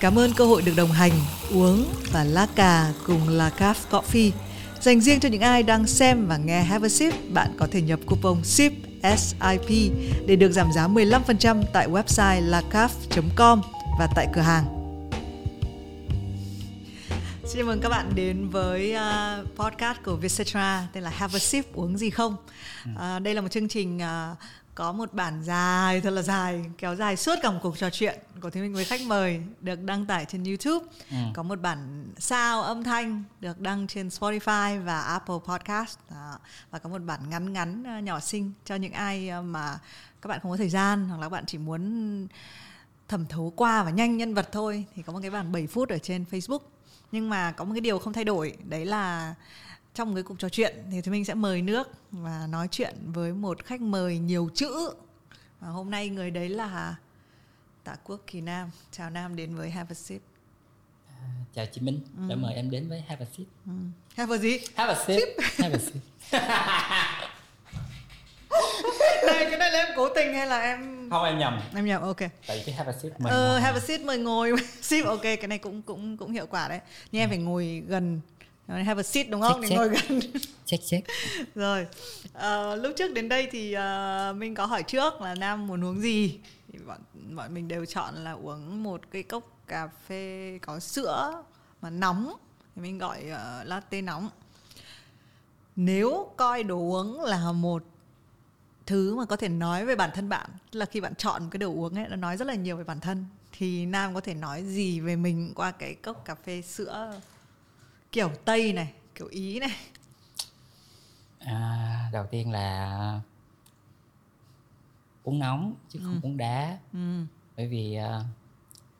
Cảm ơn cơ hội được đồng hành, uống và lá cà cùng La Caf Coffee. Dành riêng cho những ai đang xem và nghe Have a Sip, bạn có thể nhập coupon SIP SIP để được giảm giá 15% tại website lacaf.com và tại cửa hàng. Xin chào mừng các bạn đến với uh, podcast của Vietcetera tên là Have a Sip uống gì không. Uh, đây là một chương trình uh, có một bản dài thật là dài kéo dài suốt cả một cuộc trò chuyện của Thế Minh với khách mời được đăng tải trên YouTube. Ừ. Có một bản sao âm thanh được đăng trên Spotify và Apple Podcast Đó. và có một bản ngắn ngắn nhỏ xinh cho những ai mà các bạn không có thời gian hoặc là các bạn chỉ muốn thẩm thấu qua và nhanh nhân vật thôi thì có một cái bản 7 phút ở trên Facebook nhưng mà có một cái điều không thay đổi đấy là trong cái cuộc trò chuyện thì chúng mình sẽ mời nước và nói chuyện với một khách mời nhiều chữ. Và hôm nay người đấy là Tạ Quốc Kỳ Nam. Chào Nam đến với Have a Sip. À, chào chị Minh. Ừ. đã mời em đến với Have a Sip. Ừ. Have a gì? Have a Sip, sip. Have a Sip. Này cái này là em cố tình hay là em không em nhầm. Em nhầm ok. Tại cái have a seat mời ờ, have a seat mời ngồi. Sip ok cái này cũng cũng cũng hiệu quả đấy. Nhưng em phải ngồi gần have a seat đúng không? Check, Để ngồi gần. check check. Rồi. Uh, lúc trước đến đây thì uh, mình có hỏi trước là Nam muốn uống gì. Thì bọn bọn mình đều chọn là uống một cái cốc cà phê có sữa mà nóng thì mình gọi uh, latte nóng. Nếu coi đồ uống là một thứ mà có thể nói về bản thân bạn là khi bạn chọn cái đồ uống ấy nó nói rất là nhiều về bản thân thì nam có thể nói gì về mình qua cái cốc cà phê sữa kiểu tây này kiểu ý này à, đầu tiên là uống nóng chứ không ừ. uống đá ừ. bởi vì uh,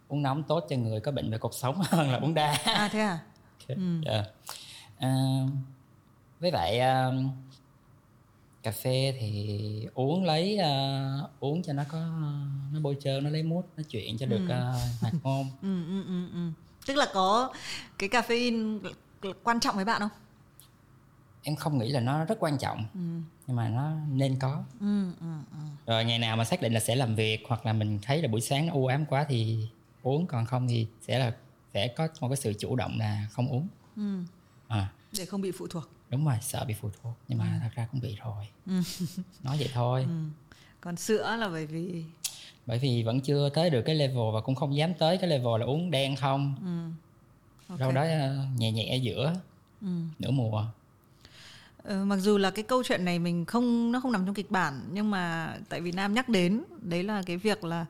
uống nóng tốt cho người có bệnh về cuộc sống hơn là uống đá à thế à okay. ừ. yeah. uh, với lại uh, cà phê thì uống lấy uh, uống cho nó có nó bôi trơn nó lấy mút nó chuyện cho được uh, hoạt ngôn ừ, ừ, ừ, ừ. tức là có cái caffeine quan trọng với bạn không em không nghĩ là nó rất quan trọng ừ. nhưng mà nó nên có ừ, ừ, ừ. rồi ngày nào mà xác định là sẽ làm việc hoặc là mình thấy là buổi sáng nó u ám quá thì uống còn không thì sẽ là sẽ có một cái sự chủ động là không uống ừ. à. để không bị phụ thuộc đúng rồi sợ bị phụ thuộc nhưng mà ừ. thật ra cũng bị rồi ừ. nói vậy thôi ừ. còn sữa là bởi vì bởi vì vẫn chưa tới được cái level và cũng không dám tới cái level là uống đen không ừ. Okay. đó ờ, nhẹ nhẹ giữa ừ. nửa mùa ừ, mặc dù là cái câu chuyện này mình không nó không nằm trong kịch bản nhưng mà tại vì nam nhắc đến đấy là cái việc là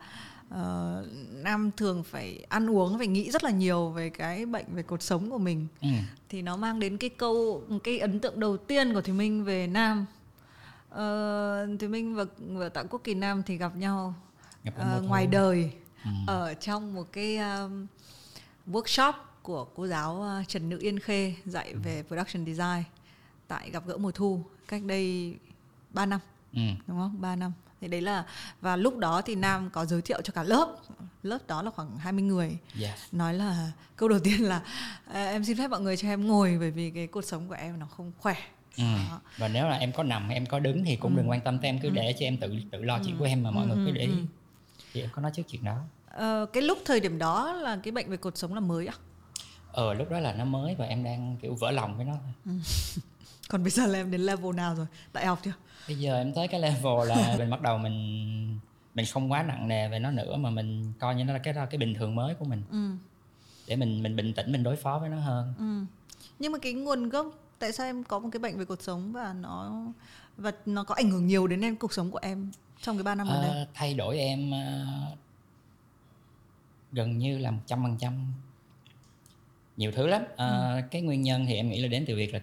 uh, nam thường phải ăn uống phải nghĩ rất là nhiều về cái bệnh về cột sống của mình ừ. thì nó mang đến cái câu cái ấn tượng đầu tiên của thùy minh về nam uh, thùy minh và, và tạ quốc kỳ nam thì gặp nhau gặp uh, ngoài đời ừ. ở trong một cái um, workshop của cô giáo Trần Nữ Yên Khê dạy ừ. về production design tại gặp gỡ mùa thu cách đây 3 năm ừ. đúng không 3 năm thì đấy là và lúc đó thì nam có giới thiệu cho cả lớp lớp đó là khoảng 20 người yes. nói là câu đầu tiên là em xin phép mọi người cho em ngồi bởi vì cái cuộc sống của em nó không khỏe Ừ. và nếu là em có nằm em có đứng thì cũng ừ. đừng quan tâm tới em cứ ừ. để cho em tự tự lo chuyện ừ. của em mà mọi ừ. người cứ để ý ừ. thì em có nói trước chuyện đó ờ, cái lúc thời điểm đó là cái bệnh về cột sống là mới à ờ lúc đó là nó mới và em đang kiểu vỡ lòng với nó ừ. còn bây giờ là em đến level nào rồi? Đại học chưa? Bây giờ em tới cái level là mình bắt đầu mình mình không quá nặng nề về nó nữa mà mình coi như nó là cái cái bình thường mới của mình. Ừ. để mình mình bình tĩnh mình đối phó với nó hơn. Ừ. nhưng mà cái nguồn gốc tại sao em có một cái bệnh về cuộc sống và nó và nó có ảnh hưởng nhiều đến em cuộc sống của em trong cái ba năm gần đây? À, thay đổi em uh, gần như là một trăm phần trăm nhiều thứ lắm uh, ừ. cái nguyên nhân thì em nghĩ là đến từ việc là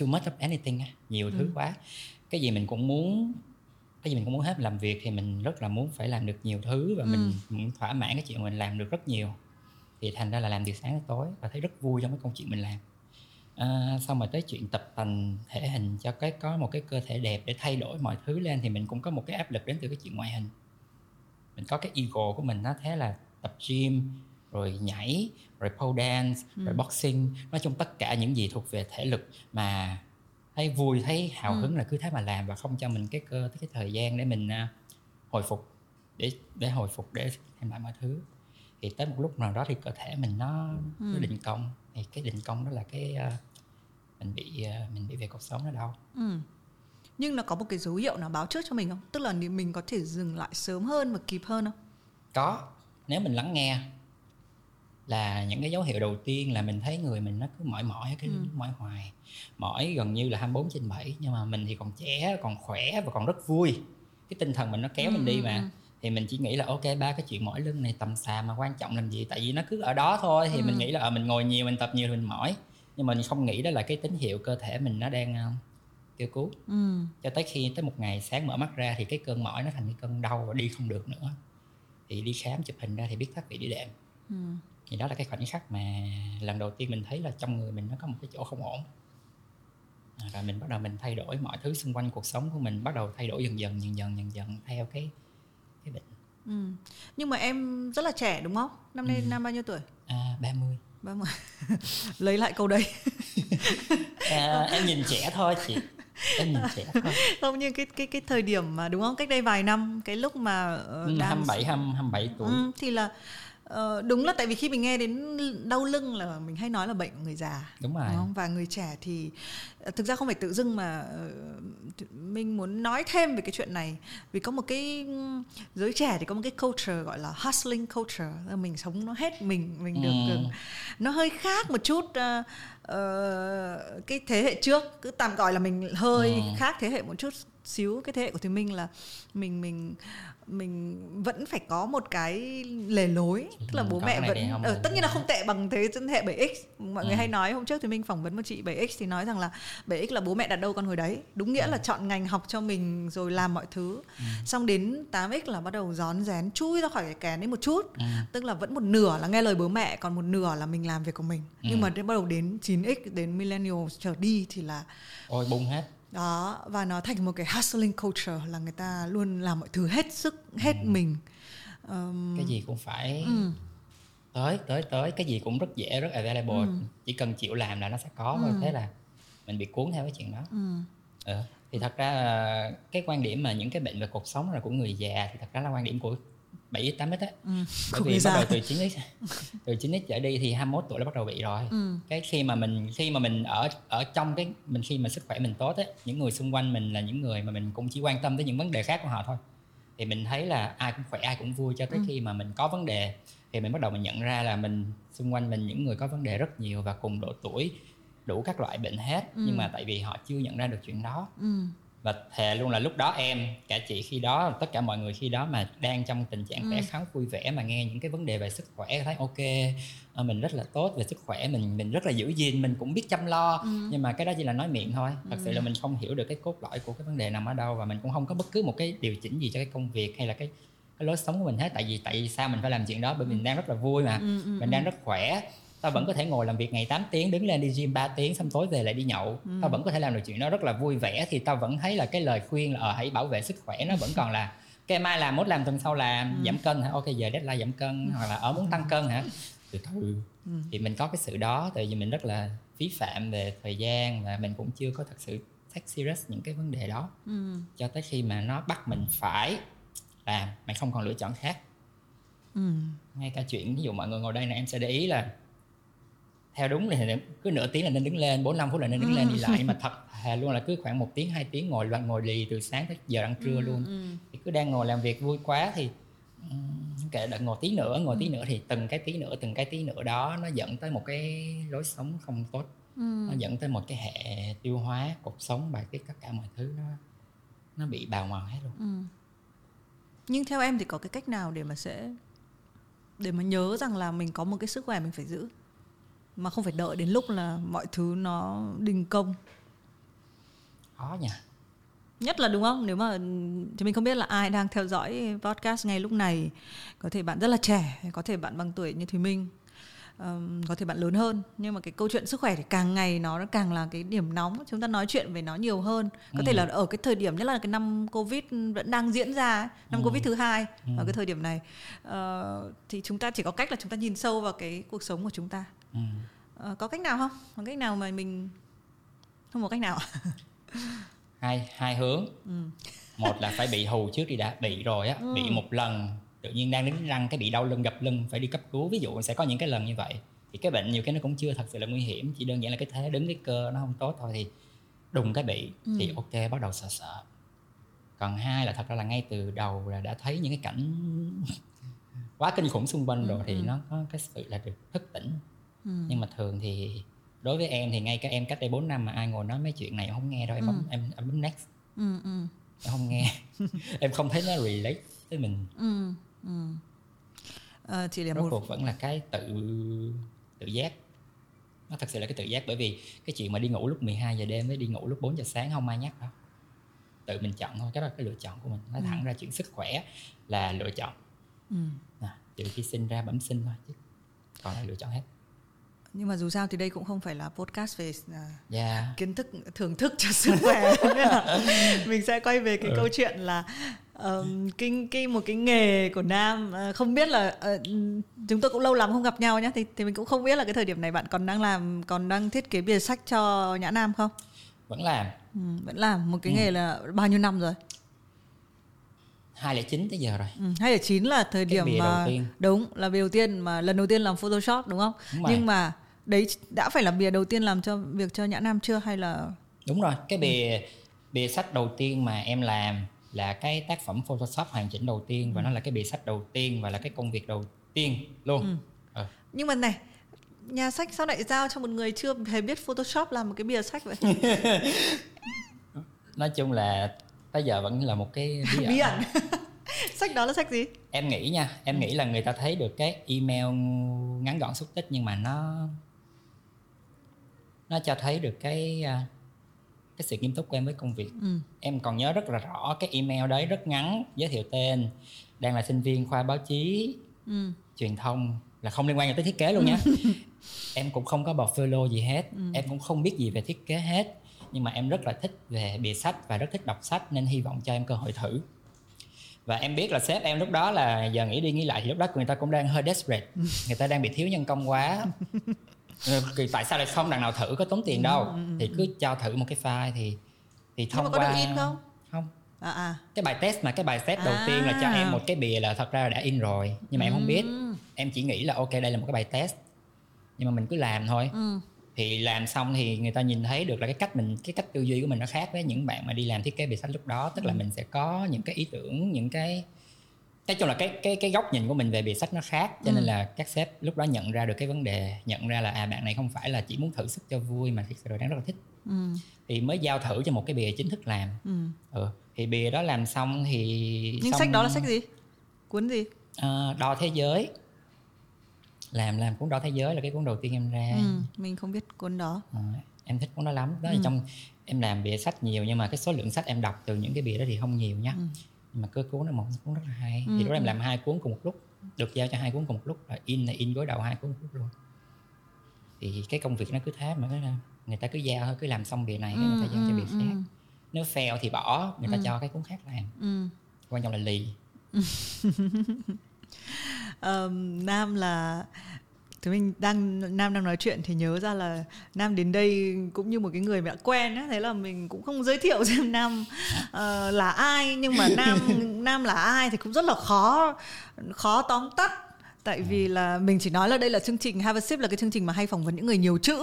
too much of anything nhiều ừ. thứ quá cái gì mình cũng muốn cái gì mình cũng muốn hết làm việc thì mình rất là muốn phải làm được nhiều thứ và ừ. mình muốn thỏa mãn cái chuyện mình làm được rất nhiều thì thành ra là làm từ sáng đến tối và thấy rất vui trong cái công chuyện mình làm à, xong rồi tới chuyện tập tành thể hình cho cái có một cái cơ thể đẹp để thay đổi mọi thứ lên thì mình cũng có một cái áp lực đến từ cái chuyện ngoại hình mình có cái ego của mình nó thế là tập gym rồi nhảy rồi pole dance ừ. rồi boxing nói chung tất cả những gì thuộc về thể lực mà thấy vui thấy hào ừ. hứng là cứ thế mà làm và không cho mình cái cơ cái thời gian để mình uh, hồi phục để để hồi phục để xem lại mọi thứ thì tới một lúc nào đó thì cơ thể mình nó, nó Ừ. định công thì cái định công đó là cái ờ, mình bị ờ, mình bị về cuộc sống nó đau Ừ. Nhưng nó có một cái dấu hiệu nào báo trước cho mình không? Tức là mình có thể dừng lại sớm hơn và kịp hơn không? có nếu mình lắng nghe là những cái dấu hiệu đầu tiên là mình thấy người mình nó cứ mỏi mỏi cái Ừ. mỏi hoài mỏi gần như là 24 trên 7 nhưng mà mình thì còn trẻ còn khỏe và còn rất vui cái tinh thần mình nó kéo mình đi Ừ, mà ừ. thì mình chỉ nghĩ là ok ba cái chuyện mỏi lưng này tầm xà mà quan trọng làm gì tại vì nó cứ ở đó thôi thì Ừ. mình nghĩ là ờ, mình ngồi nhiều mình tập nhiều thì mình mỏi nhưng mà mình không nghĩ đó là cái tín hiệu cơ thể mình nó đang ờ, kêu cứu Ừ. cho tới khi tới một ngày sáng mở mắt ra thì cái cơn mỏi nó thành cái cơn đau và đi không được nữa thì đi khám chụp hình ra thì biết thoát vị đĩa đệm Ừ. thì đó là cái khoảnh khắc mà lần đầu tiên mình thấy là trong người mình nó có một cái chỗ không ổn à, rồi mình bắt đầu mình thay đổi mọi thứ xung quanh cuộc sống của mình bắt đầu thay đổi dần dần dần dần dần dần theo cái cái bệnh Ừ. Nhưng mà em rất là trẻ đúng không? Năm nay Ừ. năm bao nhiêu tuổi? à, 30 Vâng ạ. Lấy lại câu đấy. à, em nhìn trẻ thôi chị em nhìn trẻ thôi Không như cái cái cái thời điểm mà đúng không? Cách đây vài năm cái lúc mà ờ, Ừ, đang 27 20, 27 tuổi Ừ, thì là ờ, đúng là tại vì khi mình nghe đến đau lưng là mình hay nói là bệnh của người già đúng rồi đúng không? và người trẻ thì ờ, thực ra không phải tự dưng mà ờ, mình muốn nói thêm về cái chuyện này vì có một cái giới trẻ thì có một cái culture gọi là hustling culture là mình sống nó hết mình mình được Ừ. nó hơi khác một chút ờ, ờ, cái thế hệ trước cứ tạm gọi là mình hơi Ừ. khác thế hệ một chút xíu cái thế hệ của Thùy Minh là mình mình mình vẫn phải có một cái lề lối tức là Ừ, bố có mẹ vẫn ờ, được. tất nhiên là không tệ bằng thế thế hệ 7x mọi người Ừ. hay nói hôm trước thì mình phỏng vấn một chị 7x thì nói rằng là 7x là bố mẹ đặt đâu con hồi đấy đúng nghĩa Ừ. là chọn ngành học cho mình rồi làm mọi thứ xong đến 8x là bắt đầu rón rén chui ra khỏi cái kén đấy một chút ừ. tức là vẫn một nửa là nghe lời bố mẹ còn một nửa là mình làm việc của mình Ừ. nhưng mà đến bắt đầu đến 9x đến millennial trở đi thì là ôi bung hết đó và nó thành một cái hustling culture là người ta luôn làm mọi thứ hết sức hết Ừ. mình Ờm, cái gì cũng phải ừ, tới tới tới cái gì cũng rất dễ rất available Ừ. chỉ cần chịu làm là nó sẽ có Ừ. thôi thế là mình bị cuốn theo cái chuyện đó ừ, ừ. thì thật ra là cái quan điểm mà những cái bệnh về cuộc sống là của người già thì thật ra là quan điểm của 7 8 ít á. Ừ. bởi vì bắt đầu từ 9 x từ 9 x trở đi thì 21 tuổi là bắt đầu bị rồi. Ừ, cái khi mà mình khi mà mình ở ở trong cái mình khi mà sức khỏe mình tốt á những người xung quanh mình là những người mà mình cũng chỉ quan tâm tới những vấn đề khác của họ thôi. Thì mình thấy là ai cũng khỏe ai cũng vui cho tới Ừ. khi mà mình có vấn đề thì mình bắt đầu mình nhận ra là mình xung quanh mình những người có vấn đề rất nhiều và cùng độ tuổi đủ các loại bệnh hết. Ừ. nhưng mà tại vì họ chưa nhận ra được chuyện đó. Ừ, và thề luôn là lúc đó em cả chị khi đó tất cả mọi người khi đó mà đang trong tình trạng khỏe Ừ. khoắn vui vẻ mà nghe những cái vấn đề về sức khỏe thấy ok ờ, mình rất là tốt về sức khỏe mình mình rất là giữ gìn mình cũng biết chăm lo. Ừ. nhưng mà cái đó chỉ là nói miệng thôi. Thật sự Ừ. là mình không hiểu được cái cốt lõi của cái vấn đề nằm ở đâu và mình cũng không có bất cứ một cái điều chỉnh gì cho cái công việc hay là cái cái lối sống của mình hết. Tại vì tại vì sao mình phải làm chuyện đó? Bởi vì mình đang rất là vui mà. Ừ, ừ, mình đang rất khỏe tao vẫn có thể ngồi làm việc ngày 8 tiếng đứng lên đi gym 3 tiếng xong tối về lại đi nhậu Ừ. tao vẫn có thể làm được chuyện đó rất là vui vẻ thì tao vẫn thấy là cái lời khuyên là ờ, hãy bảo vệ sức khỏe nó vẫn còn là cái mai làm mốt làm tuần sau làm Ừ. giảm cân hả ok giờ deadline giảm cân hoặc là ở muốn tăng cân hả từ từ ừ. thì mình có cái sự đó tại vì mình rất là phí phạm về thời gian và mình cũng chưa có thật sự take serious những cái vấn đề đó ừ. cho tới khi mà nó bắt mình phải làm mày không còn lựa chọn khác ừ. ngay cả chuyện ví dụ mọi người ngồi đây này em sẽ để ý là theo đúng thì cứ nửa tiếng là nên đứng lên 45 phút là nên đứng lên đi lại. Nhưng mà thật thà luôn là cứ khoảng một tiếng hai tiếng ngồi loạn ngồi lì từ sáng tới giờ ăn trưa luôn. ừ. thì cứ đang ngồi làm việc vui quá thì kệ đợi ngồi tí nữa ngồi tí nữa thì từng cái tí nữa từng cái tí nữa đó nó dẫn tới một cái lối sống không tốt. Ừ. nó dẫn tới một cái hệ tiêu hóa cuộc sống bài tiết tất cả mọi thứ nó nó bị bào mòn hết luôn. Ừ. Nhưng theo em thì có cái cách nào để mà sẽ để mà nhớ rằng là mình có một cái sức khỏe mình phải giữ mà không phải đợi đến lúc là mọi thứ nó đình công. Khó nha nhất là đúng không? Nếu mà thì mình không biết là ai đang theo dõi podcast ngay lúc này. Có thể bạn rất là trẻ có thể bạn bằng tuổi như thùy minh ờm, có thể bạn lớn hơn. Nhưng mà cái câu chuyện sức khỏe thì càng ngày nó càng là cái điểm nóng. Chúng ta nói chuyện về nó nhiều hơn. Có thể Ừ. là ở cái thời điểm nhất là cái năm covid vẫn đang diễn ra ấy, năm Ừ. covid thứ hai Ừ. ở cái thời điểm này Ờ, thì chúng ta chỉ có cách là chúng ta nhìn sâu vào cái cuộc sống của chúng ta ừ. Ờ, có cách nào không có cách nào mà mình không có cách nào hai hai hướng ừ. một là phải bị hù trước đi đã bị rồi á Ừ. bị một lần tự nhiên đang đứng răng cái bị đau lưng gập lưng phải đi cấp cứu ví dụ sẽ có những cái lần như vậy thì cái bệnh nhiều cái nó cũng chưa thật sự là nguy hiểm chỉ đơn giản là cái thế đứng cái cơ nó không tốt thôi thì đùng cái bị Ừ. thì ok bắt đầu sợ sợ còn hai là thật ra là ngay từ đầu là đã thấy những cái cảnh quá kinh khủng xung quanh rồi Ừ, thì ừ. nó có cái sự là được thức tỉnh Ừ. nhưng mà thường thì đối với em thì ngay cả em cách đây 4 năm mà ai ngồi nói mấy chuyện này em không nghe đâu em Ừ. bấm em, em bấm next. Ừ, ừ, em không nghe. Em không thấy nó relate với mình. Ừ, ừ. Ờ, chỉ để rốt một cuộc vẫn là cái tự tự giác. Nó thật sự là cái tự giác bởi vì cái chuyện mà đi ngủ lúc 12 giờ đêm với đi ngủ lúc 4 giờ sáng không ai nhắc đâu. Tự mình chọn thôi cái đó là cái lựa chọn của mình. Nói thẳng ra chuyện sức khỏe là lựa chọn. Ừ. à, trừ khi sinh ra bẩm sinh thôi chứ còn lại lựa chọn hết nhưng mà dù sao thì đây cũng không phải là podcast về à, yeah. kiến thức thưởng thức cho sức khỏe Nên là mình sẽ quay về cái Ừ. câu chuyện là um, cái cái một cái nghề của nam ờ, không biết là ờ, chúng tôi cũng lâu lắm không gặp nhau nhé thì thì mình cũng không biết là cái thời điểm này bạn còn đang làm còn đang thiết kế bìa sách cho nhã nam không vẫn làm ừ, vẫn làm một cái Ừ. nghề là bao nhiêu năm rồi 209 tới giờ rồi ừ, hay là chín là thời Cái điểm bìa đầu mà tiên. đúng là bìa đầu tiên mà lần đầu tiên làm photoshop đúng không Đúng rồi. nhưng mà đấy đã phải là bìa đầu tiên làm cho việc cho nhã nam chưa? Hay là đúng rồi cái bìa bìa sách đầu tiên mà em làm là cái tác phẩm photoshop hoàn chỉnh đầu tiên và nó là cái bìa sách đầu tiên và là cái công việc đầu tiên luôn. Ừ. Ờ. nhưng mà này nhà sách sao lại giao cho một người chưa hề biết photoshop làm một cái bìa sách vậy? Nói chung là tới giờ vẫn là một cái bí ẩn. sách đó là sách gì? Em nghĩ nha em nghĩ là người ta thấy được cái email ngắn gọn xúc tích nhưng mà nó nó cho thấy được cái à, cái sự nghiêm túc của em với công việc. Ừ. em còn nhớ rất là rõ cái email đấy rất ngắn giới thiệu tên đang là sinh viên khoa báo chí Ừ. truyền thông là không liên quan gì tới thiết kế luôn nhé em cũng không có portfolio gì hết. Em cũng không biết gì về thiết kế hết. Nhưng mà em rất là thích về bìa sách và rất thích đọc sách nên hy vọng cho em cơ hội thử. Và em biết là sếp em lúc đó là giờ nghĩ đi nghĩ lại thì lúc đó người ta cũng đang hơi desperate. Người ta đang bị thiếu nhân công quá. Ừ, tại sao lại không đằng nào thử có tốn tiền đâu? thì cứ cho thử một cái file thì thì nhưng thông mà có qua được in không? Không. À à. Cái bài test mà cái bài test đầu tiên là cho À. em một cái bìa là thật ra là đã in rồi nhưng mà em không biết. Ừ. em chỉ nghĩ là ok đây là một cái bài test nhưng mà mình cứ làm thôi. Ừ. thì làm xong thì người ta nhìn thấy được là cái cách mình cái cách tư duy của mình nó khác với những bạn mà đi làm thiết kế bìa sách lúc đó. Tức là mình sẽ có những cái ý tưởng những cái nói chung là cái cái cái góc nhìn của mình về bìa sách nó khác cho nên là các sếp lúc đó nhận ra được cái vấn đề nhận ra là à bạn này không phải là chỉ muốn thử sức cho vui mà thực sự đang rất là thích Ừ. thì mới giao thử cho một cái bìa chính thức làm Ừ. ừ. thì bìa đó làm xong thì nhưng xong- sách đó là sách gì cuốn gì Ờ, đo thế giới làm làm cuốn đo thế giới là cái cuốn đầu tiên em ra ừ. mình không biết cuốn đó Ờ, em thích cuốn đó lắm đó Ừ. trong em làm bìa sách nhiều nhưng mà cái số lượng sách em đọc từ những cái bìa đó thì không nhiều nhá Ừ. mà cái cuốn đó một cuốn rất là hay Ừ, thì lúc đó em ừ. làm hai cuốn cùng một lúc được giao cho hai cuốn cùng một lúc là in là in gối đầu hai cuốn một lúc luôn thì cái công việc nó cứ thế mà người ta cứ giao thôi cứ làm xong bìa này cái người ta giao cho bìa khác ừ. nếu fail thì bỏ người ta Ừ. cho cái cuốn khác làm ừ. quan trọng là lì Ờm, Nam là thì mình đang Nam đang nói chuyện thì nhớ ra là Nam đến đây cũng như một cái người mà đã quen á thế là mình cũng không giới thiệu xem Nam ờ, là ai. Nhưng mà Nam Nam là ai thì cũng rất là khó khó tóm tắt. Tại vì là mình chỉ nói là đây là chương trình Have a Sip là cái chương trình mà hay phỏng vấn những người nhiều chữ.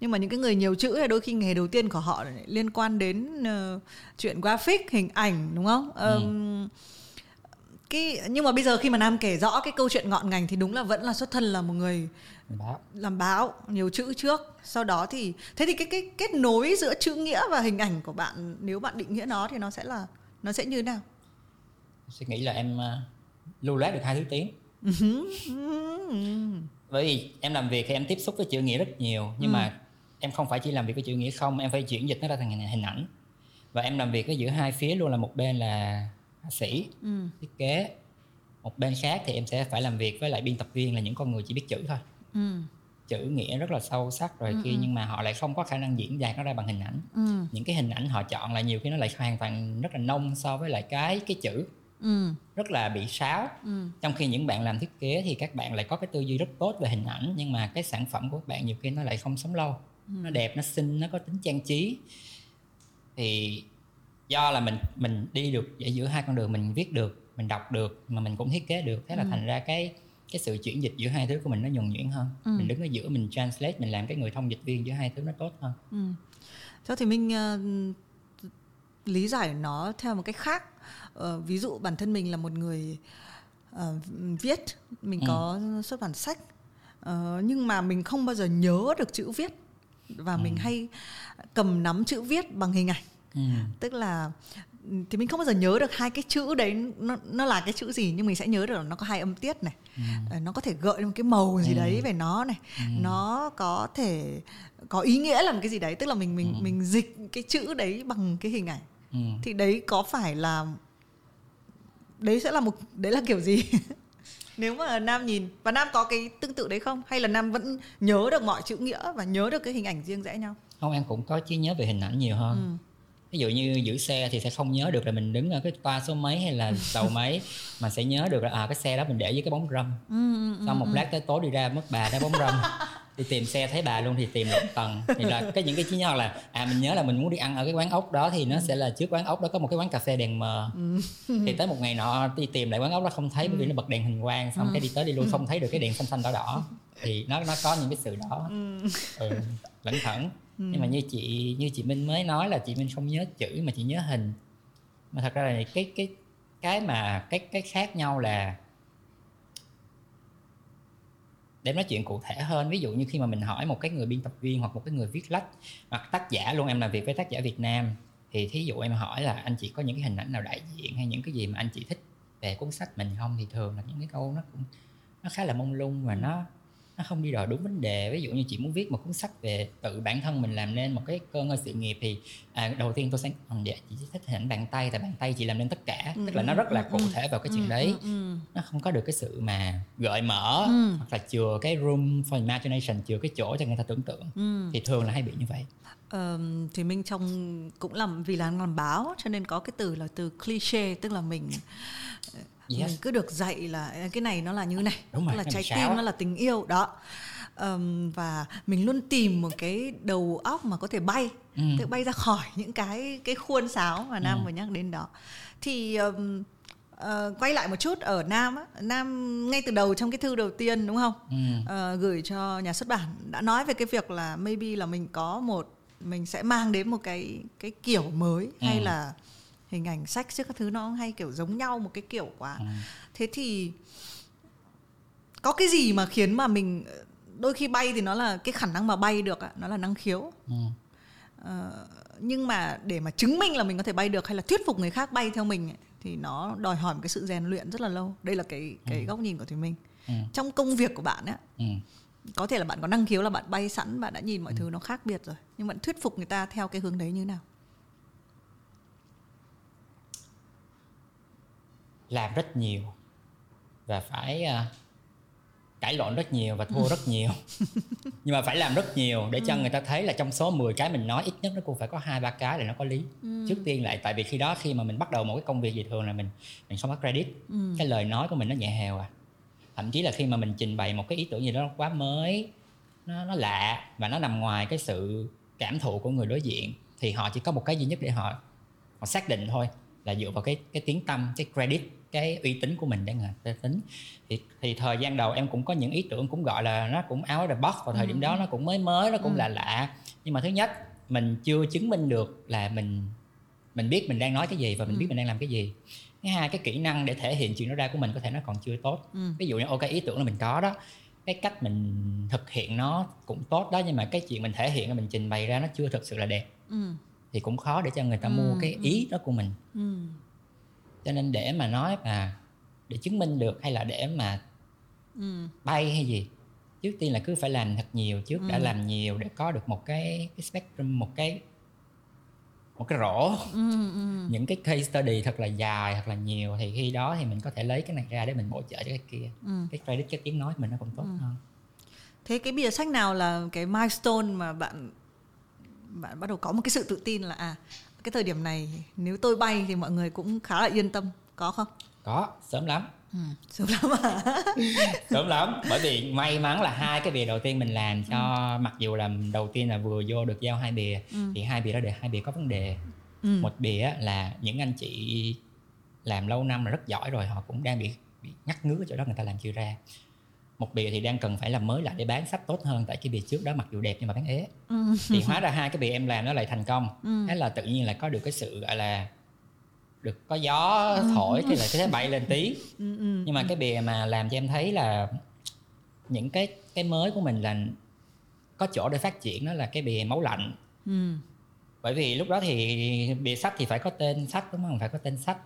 Nhưng mà những cái người nhiều chữ thì đôi khi nghề đầu tiên của họ liên quan đến ờ, chuyện graphic hình ảnh đúng không? Ờm, cái nhưng mà bây giờ khi mà Nam kể rõ cái câu chuyện ngọn ngành thì đúng là vẫn là xuất thân là một người báo. làm báo nhiều chữ trước. Sau đó thì thế thì cái cái kết nối giữa chữ nghĩa và hình ảnh của bạn nếu bạn định nghĩa nó thì nó sẽ là nó sẽ như thế nào suy nghĩ là em ờ, lưu loát được hai thứ tiếng. Bởi vì em làm việc thì em tiếp xúc với chữ nghĩa rất nhiều nhưng Ừ. mà em không phải chỉ làm việc với chữ nghĩa không em phải chuyển dịch nó ra thành hình, hình ảnh. Và em làm việc với giữa hai phía luôn là một bên là họa sĩ ừ. thiết kế một bên khác thì em sẽ phải làm việc với lại biên tập viên là những con người chỉ biết chữ thôi Ừ. chữ nghĩa rất là sâu sắc rồi kia nhưng mà họ lại không có khả năng diễn đạt nó ra bằng hình ảnh Ừ. những cái hình ảnh họ chọn là nhiều khi nó lại hoàn toàn rất là nông so với lại cái cái chữ Ừ. rất là bị sáo Ừ. trong khi những bạn làm thiết kế thì các bạn lại có cái tư duy rất tốt về hình ảnh nhưng mà cái sản phẩm của các bạn nhiều khi nó lại không sống lâu nó đẹp nó xinh nó có tính trang trí thì do là mình mình đi được ở giữa hai con đường mình viết được mình đọc được mà mình cũng thiết kế được thế là Ừ. thành ra cái cái sự chuyển dịch giữa hai thứ của mình nó nhuần nhuyễn hơn Ừ. mình đứng ở giữa mình translate mình làm cái người thông dịch viên giữa hai thứ nó tốt hơn Ừ. Theo thì mình ờ, lý giải nó theo một cách khác. Ờ, ví dụ bản thân mình là một người ờ, viết, mình Ừ. có xuất bản sách, Ờ, nhưng mà mình không bao giờ nhớ được chữ viết và mình Ừ. hay cầm nắm chữ viết bằng hình ảnh. Ừ. Tức là thì mình không bao giờ nhớ được hai cái chữ đấy nó nó là cái chữ gì nhưng mình sẽ nhớ được là nó có hai âm tiết này Ừ. Ờ, nó có thể gợi lên một cái màu gì Ừ. đấy về nó này Ừ. nó có thể có ý nghĩa là một cái gì đấy tức là mình mình Ừ. mình dịch cái chữ đấy bằng cái hình ảnh Ừ. thì đấy có phải là đấy sẽ là một đấy là kiểu gì nếu mà nam nhìn và nam có cái tương tự đấy không hay là nam vẫn nhớ được mọi chữ nghĩa và nhớ được cái hình ảnh riêng rẽ nhau không em cũng có trí nhớ về hình ảnh nhiều hơn ừ. Ví dụ như giữ xe thì sẽ không nhớ được là mình đứng ở cái toa số mấy hay là tàu mấy mà sẽ nhớ được là à cái xe đó mình để với cái bóng râm. Ừ, ừ, ừ, xong một ừ. lát tới tối đi ra mất bà đá bóng râm. Đi tìm xe thấy bà luôn thì tìm lộn tầng. Thì là cái những cái trí nhớ là à mình nhớ là mình muốn đi ăn ở cái quán ốc đó thì nó sẽ là trước quán ốc đó có một cái quán cà phê đèn mờ. Thì tới một ngày nọ đi tìm lại quán ốc đó không thấy bởi vì nó bật đèn hình quang xong cái đi tới đi lui không thấy được cái đèn xanh xanh đỏ đỏ. Thì nó nó có những cái sự đó. Ừ, lẩn thẩn nhưng mà như chị như chị Minh mới nói là chị Minh không nhớ chữ mà chị nhớ hình. Mà thật ra là cái cái cái mà cái cái khác nhau là để nói chuyện cụ thể hơn. Ví dụ như khi mà mình hỏi một cái người biên tập viên hoặc một cái người viết lách hoặc tác giả luôn em làm việc với tác giả Việt Nam thì thí dụ em hỏi là anh chị có những cái hình ảnh nào đại diện hay những cái gì mà anh chị thích về cuốn sách mình không thì thường là những cái câu nó cũng nó khá là mông lung và nó nó không đi đòi đúng vấn đề ví dụ như chị muốn viết một cuốn sách về tự bản thân mình làm nên một cái cơ ngơi sự nghiệp thì à, đầu tiên tôi sẽ ừ, dạ chị chỉ thích hình bàn tay tại bàn tay chị làm nên tất cả. Tức là nó rất là cụ thể vào cái chuyện đấy. ừ, nó không có được cái sự mà gợi mở Ừ. hoặc là chừa cái room for imagination chừa cái chỗ cho người ta tưởng tượng. Ừ. thì thường là hay bị như vậy. Ờm, thì mình trong cũng làm vì là làm báo cho nên có cái từ là từ cliché tức là mình Yes. mình cứ được dạy là cái này nó là như này Đúng rồi, là nó trái bị tim nó là tình yêu đó Ờm, và mình luôn tìm một cái đầu óc mà có thể bay Ừ. tự bay ra khỏi những cái cái khuôn sáo mà nam Ừ. vừa nhắc đến đó thì ờm, ờ, quay lại một chút ở nam á nam ngay từ đầu trong cái thư đầu tiên đúng không ừ. ờ, gửi cho nhà xuất bản đã nói về cái việc là maybe là mình có một mình sẽ mang đến một cái cái kiểu mới hay Ừ. là hình ảnh sách chứ các thứ nó hay kiểu giống nhau một cái kiểu quá Ừ. thế thì có cái gì mà khiến mà mình đôi khi bay thì nó là cái khả năng mà bay được nó là năng khiếu Ừ. Ờ, nhưng mà để mà chứng minh là mình có thể bay được hay là thuyết phục người khác bay theo mình ấy, thì nó đòi hỏi một cái sự rèn luyện rất là lâu đây là cái cái góc nhìn của thùy minh Ừ. trong công việc của bạn ấy Ừ. có thể là bạn có năng khiếu là bạn bay sẵn bạn đã nhìn mọi thứ nó khác biệt rồi nhưng bạn thuyết phục người ta theo cái hướng đấy như nào làm rất nhiều và phải à, cãi lộn rất nhiều và thua rất nhiều. Nhưng mà phải làm rất nhiều để cho người ta thấy là trong số 10 cái mình nói ít nhất nó cũng phải có hai ba cái là nó có lý. Trước tiên lại tại vì khi đó khi mà mình bắt đầu một cái công việc gì thường là mình mình không có credit. Cái lời nói của mình nó nhẹ hèo à. Thậm chí là khi mà mình trình bày một cái ý tưởng gì đó quá mới nó nó lạ và nó nằm ngoài cái sự cảm thụ của người đối diện thì họ chỉ có một cái duy nhất để họ họ xác định thôi là dựa vào cái cái tiếng tâm cái credit cái uy tín của mình người ta tính. Thì thì thời gian đầu em cũng có những ý tưởng cũng gọi là nó cũng áo the box vào thời điểm đó nó cũng mới mới nó cũng lạ lạ. Nhưng mà thứ nhất mình chưa chứng minh được là mình mình biết mình đang nói cái gì và mình biết mình đang làm cái gì. Thứ hai cái kỹ năng để thể hiện chuyện đó ra của mình có thể nó còn chưa tốt. Ừ. ví dụ như ok ý tưởng là mình có đó. Cái cách mình thực hiện nó cũng tốt đó nhưng mà cái chuyện mình thể hiện mình trình bày ra nó chưa thực sự là đẹp. Ừ. thì cũng khó để cho người ta Ừ, mua cái ừ. ý đó của mình. Ừ. cho nên để mà nói là để chứng minh được hay là để mà Ừ. bay hay gì trước tiên là cứ phải làm thật nhiều trước đã Ừ. làm nhiều để có được một cái cái spectrum một cái một cái rổ Ừ. Ừ. những cái case study thật là dài thật là nhiều thì khi đó thì mình có thể lấy cái này ra để mình bổ trợ cho cái kia Ừ. cái credit cái tiếng nói của mình nó cũng tốt hơn thế cái bìa sách nào là cái milestone mà bạn bạn bắt đầu có một cái sự tự tin là à cái thời điểm này nếu tôi bay thì mọi người cũng khá là yên tâm có không có sớm lắm ừ. sớm lắm à sớm lắm bởi vì may mắn là hai cái bìa đầu tiên mình làm cho Ừ. mặc dù là đầu tiên là vừa vô được giao hai bìa thì hai bìa đó để hai bìa có vấn đề Ừ. một bìa là những anh chị làm lâu năm là rất giỏi rồi họ cũng đang bị bị ngắt ngứa chỗ đó người ta làm chưa ra một bìa thì đang cần phải làm mới lại để bán sách tốt hơn tại cái bìa trước đó mặc dù đẹp nhưng mà bán ế. Ừ. thì hóa ra hai cái bìa em làm nó lại thành công. Thế là tự nhiên lại có được cái sự gọi là được có gió thổi thì là cái thế bay lên tí Ừ, ừ. nhưng mà cái bìa mà làm cho em thấy là những cái cái mới của mình là có chỗ để phát triển đó là cái bìa máu lạnh. Ừ. bởi vì lúc đó thì bìa sách thì phải có tên sách đúng không? Phải có tên sách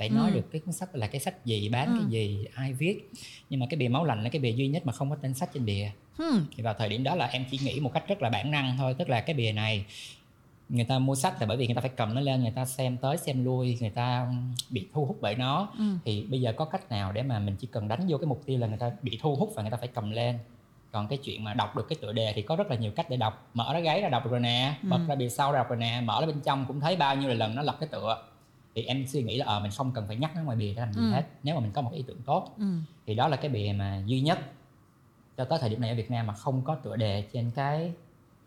phải nói Ừ. được cái cuốn sách là cái sách gì bán cái Ừ. gì ai viết nhưng mà cái bìa máu lạnh là cái bìa duy nhất mà không có tên sách trên bìa Hmm. thì vào thời điểm đó là em chỉ nghĩ một cách rất là bản năng thôi tức là cái bìa này người ta mua sách là bởi vì người ta phải cầm nó lên người ta xem tới xem lui người ta bị thu hút bởi nó Ừ. thì bây giờ có cách nào để mà mình chỉ cần đánh vô cái mục tiêu là người ta bị thu hút và người ta phải cầm lên còn cái chuyện mà đọc được cái tựa đề thì có rất là nhiều cách để đọc mở ra gáy ra đọc rồi nè Ừ. bật ra bìa sau ra đọc rồi nè mở ra bên trong cũng thấy bao nhiêu là lần nó lật cái tựa thì em suy nghĩ là ờ mình không cần phải nhắc nó ngoài bìa để làm gì Ừ. hết. Nếu mà mình có một ý tưởng tốt Ừ. thì đó là cái bìa mà duy nhất cho tới thời điểm này ở Việt Nam mà không có tựa đề trên cái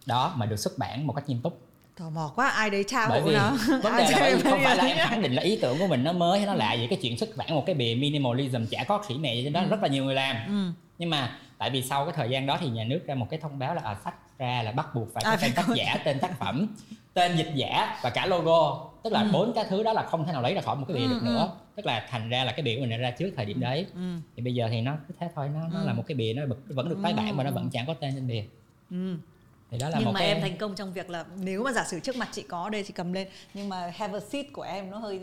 đó mà được xuất bản một cách nghiêm túc. Tò mò quá ai đấy trao bởi vì nó vấn đề là bởi vì không phải là em khẳng định là ý tưởng của mình nó mới hay nó lạ gì cái chuyện xuất bản một cái bìa minimalism chả có khỉ mẹ gì trên đó rất là nhiều người làm. Ừ. nhưng mà tại vì sau cái thời gian đó thì nhà nước ra một cái thông báo là à, sách ra là bắt buộc phải À, có phải tên tác giả tên tác phẩm tên dịch giả và cả logo tức là Ừ. bốn cái thứ đó là không thể nào lấy ra khỏi một cái bìa Ừ, được ừ. nữa tức là thành ra là cái bìa của mình ra trước thời điểm đấy Ừ. thì bây giờ thì nó cứ thế thôi nó, nó Ừ. là một cái bìa nó vẫn được tái bản và nó Ừ. vẫn chẳng có tên trên bìa Ừ. thì đó là nhưng một mà cái em thành công trong việc là nếu mà giả sử trước mặt chị có đây chị cầm lên nhưng mà have a seat của em nó hơi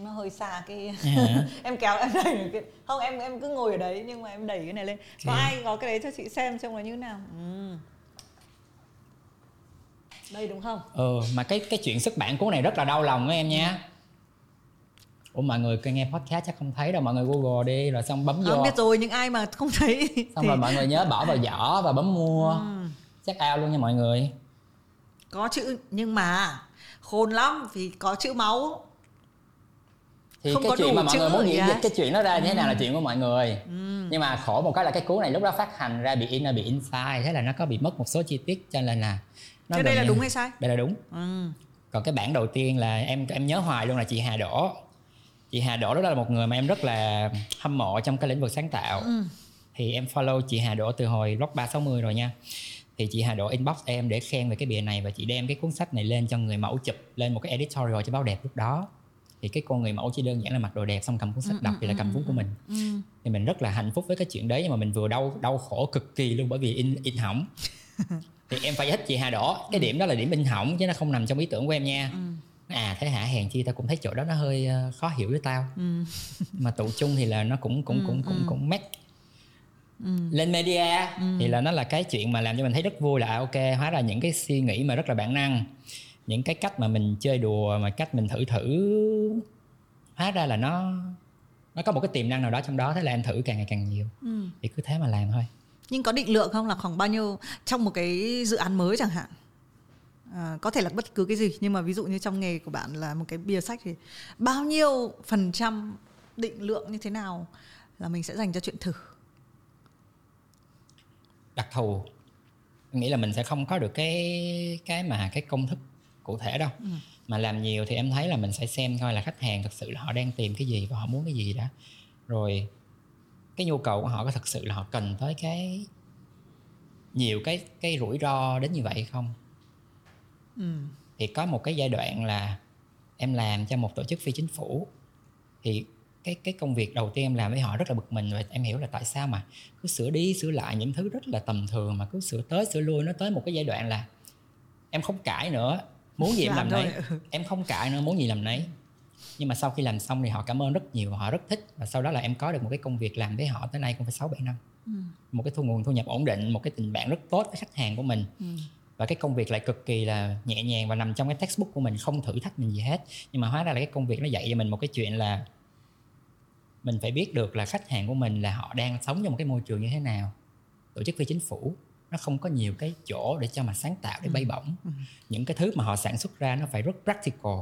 nó hơi xa cái Hả? em kéo em đẩy cái không em em cứ ngồi ở đấy nhưng mà em đẩy cái này lên có Ok. ai có cái đấy cho chị xem xem là như thế nào ừ. Đây đúng không? Ừ mà cái cái chuyện xuất bản cuốn này rất là đau lòng của em nha. Ủa mọi người nghe podcast chắc không thấy đâu. Mọi người google đi rồi xong bấm vô. không biết rồi nhưng ai mà không thấy xong rồi mọi người nhớ bỏ vào giỏ và bấm mua. Ừ. chắc ao luôn nha mọi người. Có chữ nhưng mà khôn lắm vì có chữ máu. Thì Không cái chuyện mà mọi người muốn nghĩ à? cái chuyện nó ra như thế nào là chuyện của mọi người. Ừ. nhưng mà khổ một cái là cái cuốn này lúc đó phát hành ra bị in bị in sai thế là nó có bị mất một số chi tiết cho nên là nó thế đây là đúng hay sai? Đây là đúng. Ừ. còn cái bản đầu tiên là em em nhớ hoài luôn là chị Hà Đỗ chị Hà Đỗ đó là một người mà em rất là hâm mộ trong cái lĩnh vực sáng tạo. Ừ. thì em follow chị Hà Đỗ từ hồi blog 360 rồi nha. Thì chị Hà Đỗ inbox em để khen về cái bìa này và chị đem cái cuốn sách này lên cho người mẫu chụp lên một cái editorial cho báo đẹp lúc đó. Thì cái cô người mẫu chỉ đơn giản là mặc đồ đẹp xong cầm cuốn sách Ừ, đọc ừ, thì là ừ, cầm cuốn ừ, của mình. Ừ. thì mình rất là hạnh phúc với cái chuyện đấy nhưng mà mình vừa đau đau khổ cực kỳ luôn bởi vì in in hỏng thì em phải giải thích chị Hà Đỗ cái điểm đó là điểm in hỏng chứ nó không nằm trong ý tưởng của em nha Ừ. à thế hả hèn chi tao cũng thấy chỗ đó nó hơi ờ, khó hiểu với tao Ừ. mà tụ chung thì là nó cũng cũng Ừ, cũng cũng ừ. cũng mét Ừ. lên media Ừ. thì là nó là cái chuyện mà làm cho mình thấy rất vui là à, ok hóa ra những cái suy nghĩ mà rất là bản năng những cái cách mà mình chơi đùa mà cách mình thử thử hóa ra là nó nó có một cái tiềm năng nào đó trong đó thế là em thử càng ngày càng nhiều Ừ. thì cứ thế mà làm thôi nhưng có định lượng không? Là khoảng bao nhiêu trong một cái dự án mới chẳng hạn? À, có thể là bất cứ cái gì nhưng mà ví dụ như trong nghề của bạn là một cái bìa sách thì bao nhiêu phần trăm định lượng như thế nào là mình sẽ dành cho chuyện thử? Đặc thù nghĩ là mình sẽ không có được cái cái mà cái công thức cụ thể đâu. Ừ. mà làm nhiều thì em thấy là mình sẽ xem coi là khách hàng thực sự là họ đang tìm cái gì và họ muốn cái gì đã. Rồi cái nhu cầu của họ có thực sự là họ cần tới cái nhiều cái cái rủi ro đến như vậy không? Ừ. thì có một cái giai đoạn là em làm cho một tổ chức phi chính phủ thì cái cái công việc đầu tiên em làm với họ rất là bực mình và em hiểu là tại sao mà cứ sửa đi sửa lại những thứ rất là tầm thường mà cứ sửa tới sửa lui nó tới một cái giai đoạn là em không cãi nữa muốn gì em làm Làm nấy. Em không cãi nữa muốn gì làm nấy nhưng mà sau khi làm xong thì họ cảm ơn rất nhiều và họ rất thích. Và sau đó là em có được một cái công việc làm với họ tới nay cũng phải sáu bảy năm. Ừ. một cái thu nguồn thu nhập ổn định một cái tình bạn rất tốt với khách hàng của mình. Ừ. và cái công việc lại cực kỳ là nhẹ nhàng và nằm trong cái textbook của mình không thử thách mình gì hết. Nhưng mà hóa ra là cái công việc nó dạy cho mình một cái chuyện là mình phải biết được là khách hàng của mình là họ đang sống trong một cái môi trường như thế nào. Tổ chức phi chính phủ nó không có nhiều cái chỗ để cho mà sáng tạo để bay bổng. Ừ. những cái thứ mà họ sản xuất ra nó phải rất practical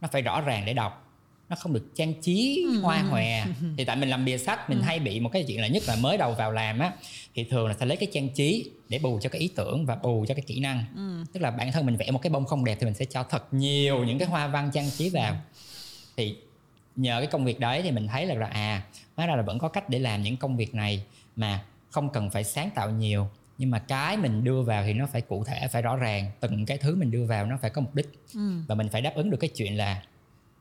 nó phải rõ ràng để đọc nó không được trang trí Ừ. hoa hòe thì tại mình làm bìa sách mình Ừ. hay bị một cái chuyện là nhất là mới đầu vào làm á thì thường là sẽ lấy cái trang trí để bù cho cái ý tưởng và bù cho cái kỹ năng Ừ. tức là bản thân mình vẽ một cái bông không đẹp thì mình sẽ cho thật nhiều những cái hoa văn trang trí vào thì nhờ cái công việc đấy thì mình thấy là, là à hóa ra là vẫn có cách để làm những công việc này mà không cần phải sáng tạo nhiều nhưng mà cái mình đưa vào thì nó phải cụ thể phải rõ ràng từng cái thứ mình đưa vào nó phải có mục đích ừ. và mình phải đáp ứng được cái chuyện là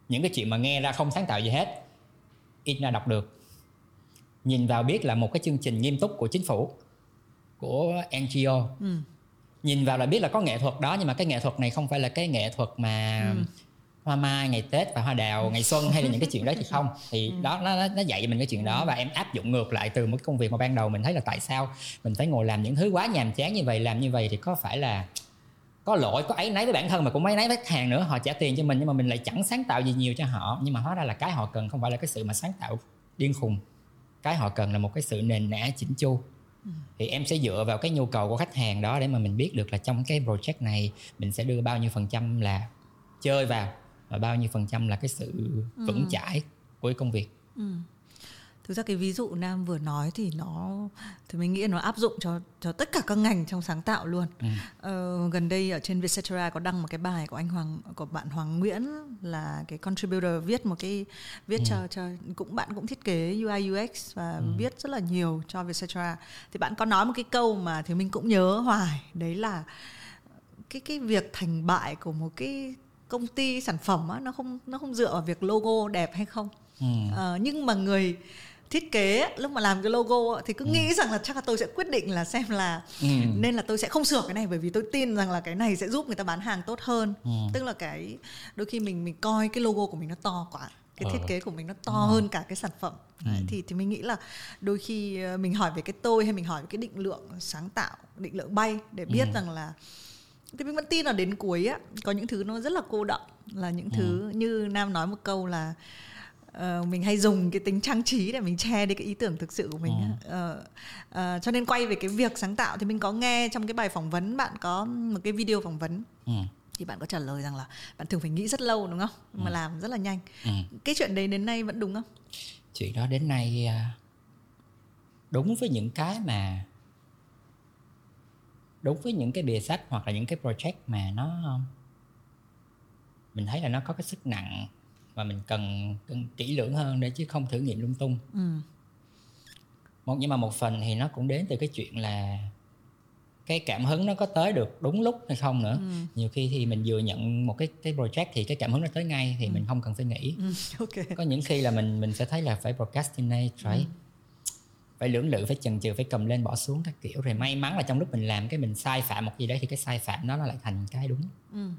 những cái chuyện mà nghe ra không sáng tạo gì hết ít ra đọc được nhìn vào biết là một cái chương trình nghiêm túc của chính phủ của NGO ừ. nhìn vào là biết là có nghệ thuật đó nhưng mà cái nghệ thuật này không phải là cái nghệ thuật mà ừ. Hoa mai ngày tết và hoa đào ngày xuân hay là những cái chuyện đó thì không. Thì ừ. đó nó nó dạy mình cái chuyện đó và em áp dụng ngược lại từ một công việc mà ban đầu mình thấy là tại sao mình phải ngồi làm những thứ quá nhàm chán như vậy làm như vậy thì có phải là có lỗi có ấy nấy với bản thân mà cũng mấy nấy với khách hàng nữa. Họ trả tiền cho mình nhưng mà mình lại chẳng sáng tạo gì nhiều cho họ. Nhưng mà hóa ra là cái họ cần không phải là cái sự mà sáng tạo điên khùng. Cái họ cần là một cái sự nền nã chỉnh chu. Ừ. thì em sẽ dựa vào cái nhu cầu của khách hàng đó để mà mình biết được là trong cái project này mình sẽ đưa bao nhiêu phần trăm là chơi vào và bao nhiêu phần trăm là cái sự vững ừ. chãi của cái công việc ừ thực ra cái ví dụ nam vừa nói thì nó thì mình nghĩ nó áp dụng cho cho tất cả các ngành trong sáng tạo luôn ừ. ờ, gần đây ở trên Vietcetera có đăng một cái bài của anh Hoàng của bạn Hoàng Nguyễn là cái contributor viết một cái viết ừ. cho cho cũng bạn cũng thiết kế UI UX và ừ. viết rất là nhiều cho Vietcetera thì bạn có nói một cái câu mà thì mình cũng nhớ hoài đấy là cái cái việc thành bại của một cái công ty sản phẩm á, nó không nó không dựa vào việc logo đẹp hay không ừ. ờ, nhưng mà người thiết kế lúc mà làm cái logo thì cứ ừ. nghĩ rằng là chắc là tôi sẽ quyết định là xem là ừ. nên là tôi sẽ không sửa cái này bởi vì tôi tin rằng là cái này sẽ giúp người ta bán hàng tốt hơn ừ. tức là cái đôi khi mình mình coi cái logo của mình nó to quá cái thiết ờ. kế của mình nó to ừ. hơn cả cái sản phẩm ừ. thì thì mình nghĩ là đôi khi ờ, mình hỏi về cái tôi hay mình hỏi về cái định lượng sáng tạo định lượng bay để biết ừ. rằng là thì mình vẫn tin là đến cuối á có những thứ nó rất là cô động là những ừ. thứ như nam nói một câu là uh, mình hay dùng cái tính trang trí để mình che đi cái ý tưởng thực sự của mình ừ. uh, uh, cho nên quay về cái việc sáng tạo thì mình có nghe trong cái bài phỏng vấn bạn có một cái video phỏng vấn ừ. thì bạn có trả lời rằng là bạn thường phải nghĩ rất lâu đúng không ừ. mà làm rất là nhanh ừ. cái chuyện đấy đến nay vẫn đúng không chuyện đó đến nay à, đúng với những cái mà đúng với những cái bìa sách hoặc là những cái project mà nó mình thấy là nó có cái sức nặng và mình cần, cần kỹ lưỡng hơn để chứ không thử nghiệm lung tung ừ. một nhưng mà một phần thì nó cũng đến từ cái chuyện là cái cảm hứng nó có tới được đúng lúc hay không nữa ừ. nhiều khi thì mình vừa nhận một cái cái project thì cái cảm hứng nó tới ngay thì ừ. mình không cần phải nghĩ ừ. okay. có những khi là mình mình sẽ thấy là phải procrastinate phải ừ. Phải lưỡng lự phải chần chừ phải cầm lên bỏ xuống các kiểu rồi may mắn là trong lúc mình làm cái mình sai phạm một gì đấy thì cái sai phạm đó nó lại thành cái đúng ừ.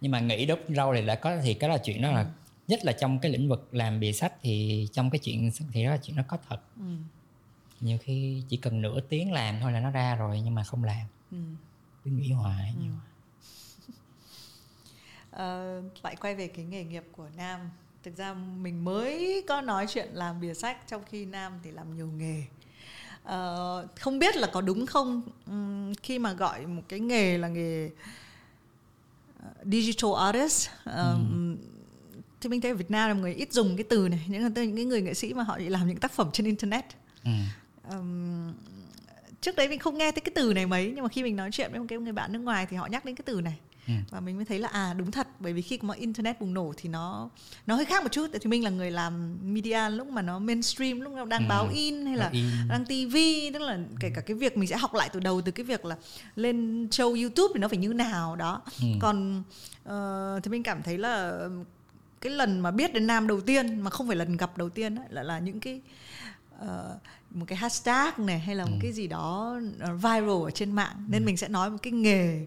nhưng mà nghĩ đốt rau thì đã có thì cái là chuyện đó là ừ nhất là trong cái lĩnh vực làm bìa sách thì trong cái chuyện thì đó là chuyện nó có thật ừ. nhiều khi chỉ cần nửa tiếng làm thôi là nó ra rồi nhưng mà không làm ừ. cứ nghĩ hoài ừ. uh, lại quay về cái nghề nghiệp của nam thực ra mình mới có nói chuyện làm bìa sách trong khi nam thì làm nhiều nghề uh, không biết là có đúng không? Um, khi mà gọi một cái nghề là nghề uh, digital artist um, ừ. thì mình thấy ở Việt Nam là người ít dùng cái từ này. Những những cái người nghệ sĩ mà họ làm những tác phẩm trên internet. Ừ. um, trước đấy mình không nghe tới cái từ này mấy nhưng mà khi mình nói chuyện với một cái người bạn nước ngoài thì họ nhắc đến cái từ này ừ. và mình mới thấy là à đúng thật bởi vì khi mà internet bùng nổ thì nó nó hơi khác một chút tại thì mình là người làm media lúc mà nó mainstream lúc nào đang ừ. báo in hay là in. đăng tivi tức là kể cả cái việc mình sẽ học lại từ đầu từ cái việc là lên show youtube thì nó phải như nào đó ừ. còn uh, thì mình cảm thấy là cái lần mà biết đến nam đầu tiên mà không phải lần gặp đầu tiên ấy, là là những cái uh, một cái hashtag này hay là một ừ. cái gì đó viral ở trên mạng nên ừ. mình sẽ nói một cái nghề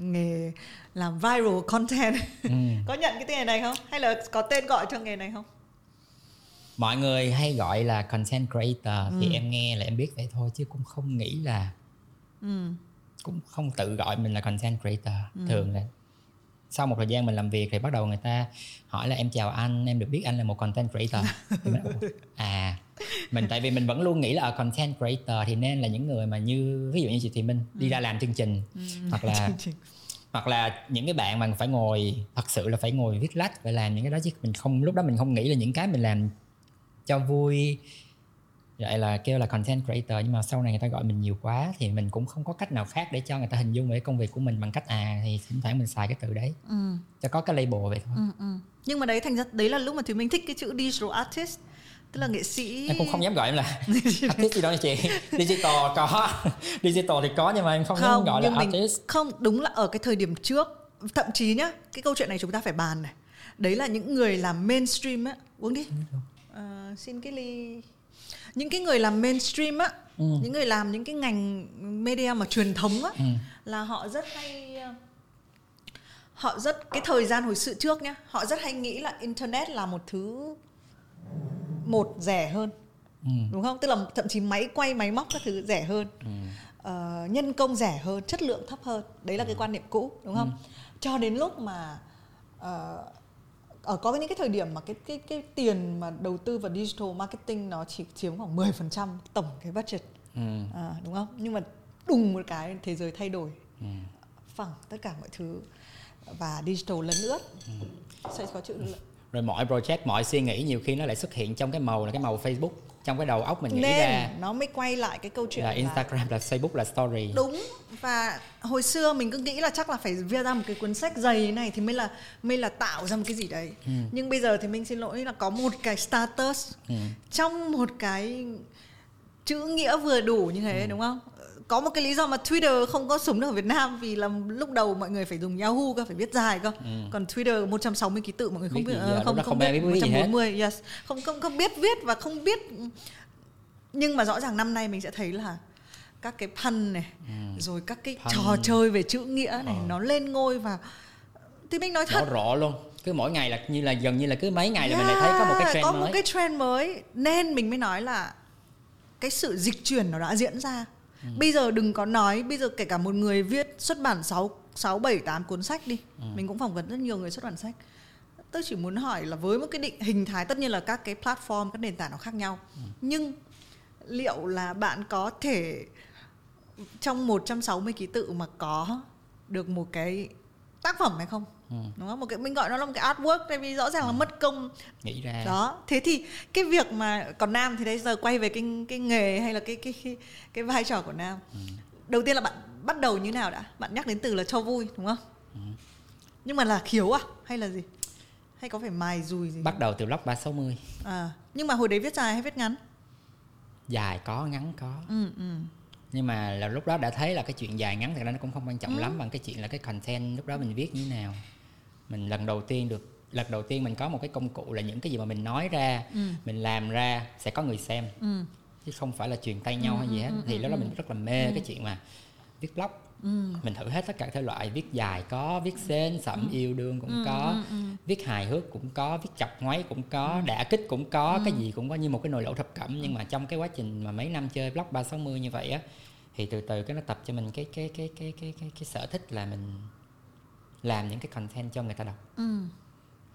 nghề làm viral content ừ. có nhận cái tên này không hay là có tên gọi cho nghề này không mọi người hay gọi là content creator ừ. thì em nghe là em biết vậy thôi chứ cũng không nghĩ là ừ. cũng không tự gọi mình là content creator ừ. thường là sau một thời gian mình làm việc thì bắt đầu người ta hỏi là em chào anh em được biết anh là một content creator mình, à mình tại vì mình vẫn luôn nghĩ là ở content creator thì nên là những người mà như ví dụ như chị Thị Minh đi ừ. ra làm chương trình ừ. hoặc là hoặc là những cái bạn mà phải ngồi thật sự là phải ngồi viết lách phải làm những cái đó chứ mình không lúc đó mình không nghĩ là những cái mình làm cho vui vậy là kêu là content creator nhưng mà sau này người ta gọi mình nhiều quá thì mình cũng không có cách nào khác để cho người ta hình dung về công việc của mình bằng cách à thì thỉnh thoảng mình xài cái từ đấy ừ. cho có cái label vậy thôi Ừ, ừ. nhưng mà đấy thành ra đấy là lúc mà thì mình thích cái chữ digital artist tức là nghệ sĩ em cũng không dám gọi em là artist gì đâu nha chị. Digital có digital thì có nhưng mà em không, dám không gọi là mình artist. không đúng là ở cái thời điểm trước thậm chí nhá cái câu chuyện này chúng ta phải bàn này. Đấy là những người làm mainstream á. Uống đi. Ờ, xin cái ly. Những cái người làm mainstream á Ừ. những người làm những cái ngành media mà truyền thống á Ừ. là họ rất hay ờ, họ rất cái thời gian hồi sự trước nhá họ rất hay nghĩ là internet là một thứ một rẻ hơn Ừ. đúng không? Tức là thậm chí máy quay máy móc các thứ rẻ hơn. Ừ. ờ, nhân công rẻ hơn chất lượng thấp hơn. Đấy là cái quan niệm cũ đúng không? Cho đến lúc mà ờ, ở có những cái thời điểm mà cái cái cái tiền mà đầu tư vào digital marketing nó chỉ chiếm khoảng 10% tổng cái budget. Ừ. à, đúng không? Nhưng mà đùng một cái thế giới thay đổi. Ừ. phẳng tất cả mọi thứ. Và digital lấn ướt sẽ có chữ rồi mọi project mọi suy nghĩ nhiều khi nó lại xuất hiện trong cái màu là cái màu Facebook trong cái đầu óc mình nghĩ nên ra nó mới quay lại cái câu chuyện là Instagram là Facebook là story đúng và hồi xưa mình cứ nghĩ là chắc là phải viết ra một cái cuốn sách dày này thì mới là mới là tạo ra một cái gì đấy Ừ. nhưng bây giờ thì mình xin lỗi là có một cái status Ừ. trong một cái chữ nghĩa vừa đủ như Ừ. thế đúng không có một cái lý do mà Twitter không có sống được ở Việt Nam vì là lúc đầu mọi người phải dùng Yahoo cơ phải viết dài cơ còn Twitter 160 ký tự mọi người không Ừ. Biết giờ? ờ, Lúc không không không biết ai biết viết gì hết. 140 yes không không không biết viết và không biết nhưng mà rõ ràng năm nay mình sẽ thấy là các cái pun này rồi các cái Pun. trò chơi về chữ nghĩa này Ờ. nó lên ngôi và thì mình nói thật rõ luôn cứ mỗi ngày là như là gần như là cứ mấy ngày là mình lại thấy có một cái Yeah, trend có mới một cái trend mới nên mình mới nói là cái sự dịch chuyển nó đã diễn ra Ừ. bây giờ đừng có nói bây giờ kể cả một người viết xuất bản 6 6 7 8 cuốn sách đi Ừ. mình cũng phỏng vấn rất nhiều người xuất bản sách tôi chỉ muốn hỏi là với một cái định hình thái tất nhiên là các cái platform các nền tảng nó khác nhau Ừ. nhưng liệu là bạn có thể trong 160 ký tự mà có được một cái tác phẩm hay không Ừ. đúng không? Một cái mình gọi nó là một cái artwork tại vì rõ ràng là mất công. Nghĩ ra. Đó. Thế thì cái việc mà còn nam thì đấy giờ quay về cái cái nghề hay là cái cái cái, cái vai trò của nam. Ừ. đầu tiên là bạn bắt đầu như nào đã? Bạn nhắc đến từ là cho vui đúng không? Ừ. nhưng mà là khiếu à? Hay là gì? Hay có phải mài dùi gì? Bắt đầu từ blog 360 à nhưng mà hồi đấy viết dài hay viết ngắn? Dài có ngắn có. Ừ ừ. Nhưng mà là lúc đó đã thấy là cái chuyện dài ngắn thật ra nó cũng không quan trọng Ừ. lắm bằng cái chuyện là cái content lúc đó mình viết như thế nào mình lần đầu tiên được lần đầu tiên mình có một cái công cụ là những cái gì mà mình nói ra Ừ. mình làm ra sẽ có người xem. Ừ. Chứ không phải là truyền tay nhau hay gì hết. thì lúc đó mình rất là mê cái chuyện mà viết blog. Ừ. Mình thử hết tất cả thể loại viết dài có viết sến sẩm yêu đương cũng có viết hài hước cũng có viết chọc ngoáy cũng có đả kích cũng có cái gì cũng có như một cái nồi lẩu thập cẩm. Nhưng mà trong cái quá trình mà mấy năm chơi blog 360 như vậy á thì từ từ cái nó tập cho mình cái cái cái cái cái cái, cái sở thích là mình làm những cái content cho người ta đọc. Ừ.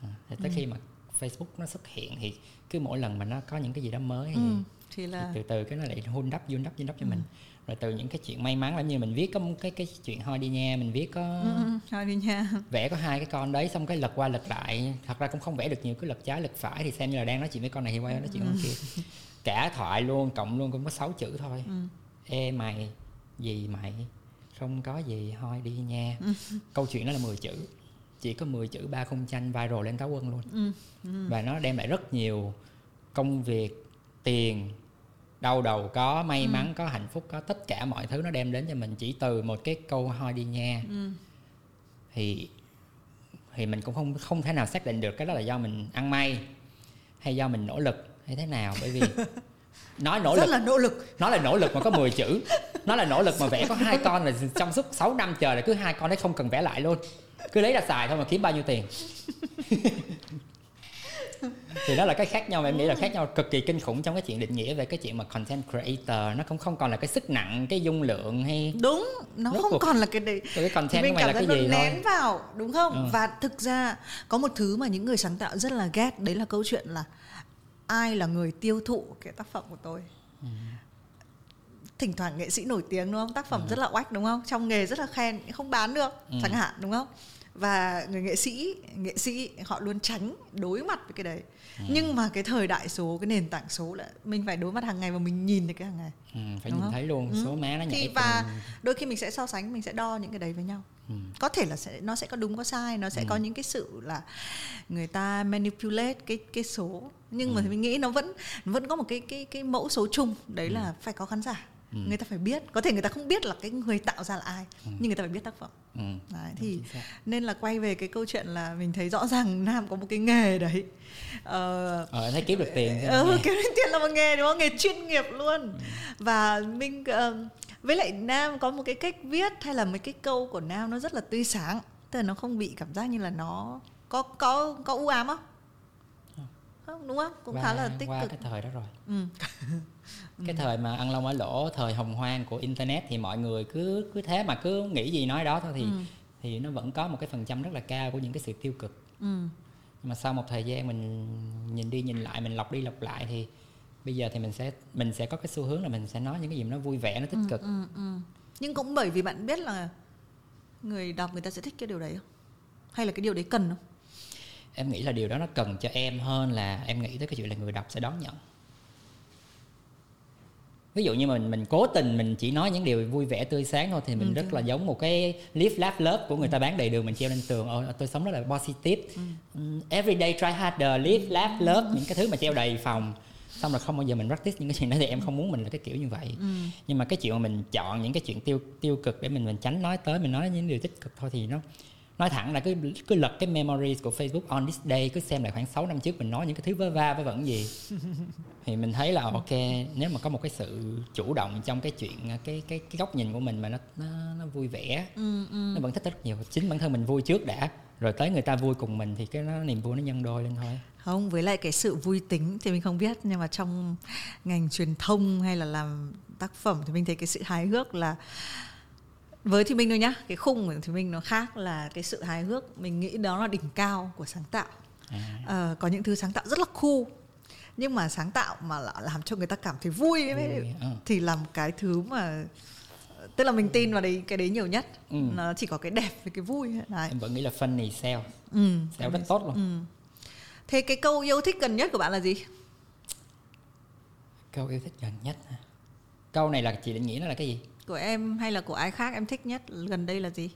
À, thì tới khi mà Facebook nó xuất hiện thì cứ mỗi lần mà nó có những cái gì đó mới hay ừ thì thì là từ từ cái nó lại hun đắp vun đắp vun đắp cho Ừ. mình. Rồi từ những cái chuyện may mắn lắm như mình viết có một cái cái chuyện thôi đi nha mình viết có ừ, ừ, thôi đi nha vẽ có hai cái con đấy xong cái lật qua lật lại. Thật ra cũng không vẽ được nhiều cứ lật trái lật phải thì xem như là đang nói chuyện với con này thì quay nói chuyện con kia. Cả thoại luôn cộng luôn cũng có 6 chữ thôi. Ừ. Ê mày gì mày không có gì thôi đi nha. Câu chuyện đó là 10 chữ. Chỉ có 10 chữ ba khung tranh viral lên cáo quân luôn. Ừ ừ. Và nó đem lại rất nhiều công việc tiền đau đầu có may mắn có hạnh phúc có tất cả mọi thứ nó đem đến cho mình chỉ từ một cái câu hoi đi nha ừ. Thì thì mình cũng không không thể nào xác định được cái đó là do mình ăn may hay do mình nỗ lực hay thế nào bởi vì nói nỗ rất lực. là nỗ lực. Nó là nỗ lực mà có 10 chữ. Nó là nỗ lực mà vẽ có hai con là trong suốt 6 năm trời là cứ hai con đấy không cần vẽ lại luôn. Cứ lấy ra xài thôi mà kiếm bao nhiêu tiền. Thì đó là cái khác nhau mà em nghĩ là khác nhau cực kỳ kinh khủng trong cái chuyện định nghĩa về cái chuyện mà content creator. Nó cũng không còn là cái sức nặng cái dung lượng hay đúng nó Rốt không cuộc- còn là cái đấy. cái content mình mày là cảm cái gì nó thôi. nén vào đúng không? Ừ. và thực ra có một thứ mà những người sáng tạo rất là ghét đấy là câu chuyện là ai là người tiêu thụ cái tác phẩm của tôi Ừ. thỉnh thoảng nghệ sĩ nổi tiếng đúng không tác phẩm rất là oách đúng không trong nghề rất là khen không bán được Ừ. chẳng hạn đúng không và người nghệ sĩ nghệ sĩ họ luôn tránh đối mặt với cái đấy ừ. nhưng mà cái thời đại số cái nền tảng số là mình phải đối mặt hàng ngày và mình nhìn thấy cái hàng ngày ừ, phải Đúng nhìn không? thấy luôn ừ. số má nó nhảy thì và từng... đôi khi mình sẽ so sánh mình sẽ đo những cái đấy với nhau ừ. có thể là sẽ nó sẽ có đúng có sai nó sẽ ừ. có những cái sự là người ta manipulate cái cái số nhưng ừ. mà mình nghĩ nó vẫn vẫn có một cái cái cái mẫu số chung đấy ừ. là phải có khán giả ừ. người ta phải biết có thể người ta không biết là cái người tạo ra là ai ừ. nhưng người ta phải biết tác phẩm ừ. đấy, thì nên là quay về cái câu chuyện là mình thấy rõ ràng nam có một cái nghề đấy ờ, ờ thấy kiếm được tiền ờ, kiếm được tiền là một nghề đúng không nghề chuyên nghiệp luôn ừ. và mình uh, với lại nam có một cái cách viết hay là mấy cái câu của nam nó rất là tươi sáng tức là nó không bị cảm giác như là nó có có có u ám không không đúng không cũng qua, khá là tích qua cực cái thời đó rồi ừ. cái thời mà ăn lông ở lỗ thời hồng hoang của internet thì mọi người cứ cứ thế mà cứ nghĩ gì nói đó thôi thì ừ. thì nó vẫn có một cái phần trăm rất là cao của những cái sự tiêu cực ừ. mà sau một thời gian mình nhìn đi nhìn lại mình lọc đi lọc lại thì bây giờ thì mình sẽ mình sẽ có cái xu hướng là mình sẽ nói những cái gì nó vui vẻ nó tích ừ, cực ừ, ừ. nhưng cũng bởi vì bạn biết là người đọc người ta sẽ thích cái điều đấy không hay là cái điều đấy cần không em nghĩ là điều đó nó cần cho em hơn là em nghĩ tới cái chuyện là người đọc sẽ đón nhận. Ví dụ như mình mình cố tình mình chỉ nói những điều vui vẻ tươi sáng thôi thì mình ừ, rất là giống một cái live laugh love của người ta bán đầy đường mình treo lên tường Ồ, tôi sống rất là positive. Ừ. Mm, every day try harder live laugh love những cái thứ mà treo đầy phòng. Xong là không bao giờ mình practice những cái chuyện đó thì em không muốn mình là cái kiểu như vậy. Ừ. nhưng mà cái chuyện mà mình chọn những cái chuyện tiêu tiêu cực để mình mình tránh nói tới mình nói những điều tích cực thôi thì nó nói thẳng là cứ cứ lật cái memories của Facebook on this day cứ xem lại khoảng 6 năm trước mình nói những cái thứ vớ va vớ vẩn gì. Thì mình thấy là ok nếu mà có một cái sự chủ động trong cái chuyện cái cái cái góc nhìn của mình mà nó nó, nó vui vẻ ừ, ừ. nó vẫn thích rất nhiều. Chính bản thân mình vui trước đã rồi tới người ta vui cùng mình thì cái nó niềm vui nó nhân đôi lên thôi. Không với lại cái sự vui tính thì mình không biết nhưng mà trong ngành truyền thông hay là làm tác phẩm thì mình thấy cái sự hài hước là với thì minh thôi nhá cái khung của thì minh nó khác là cái sự hài hước mình nghĩ đó là đỉnh cao của sáng tạo à. ờ, có những thứ sáng tạo rất là cool nhưng mà sáng tạo mà làm cho người ta cảm thấy vui ấy, ừ. thì là một cái thứ mà tức là mình tin vào đấy cái đấy nhiều nhất ừ. nó chỉ có cái đẹp với cái vui đấy. em vẫn nghĩ là funny sell ừ. sell rất tốt luôn ừ. thế cái câu yêu thích gần nhất của bạn là gì câu yêu thích gần nhất câu này là chị định nghĩa nó là cái gì của em hay là của ai khác em thích nhất gần đây là gì?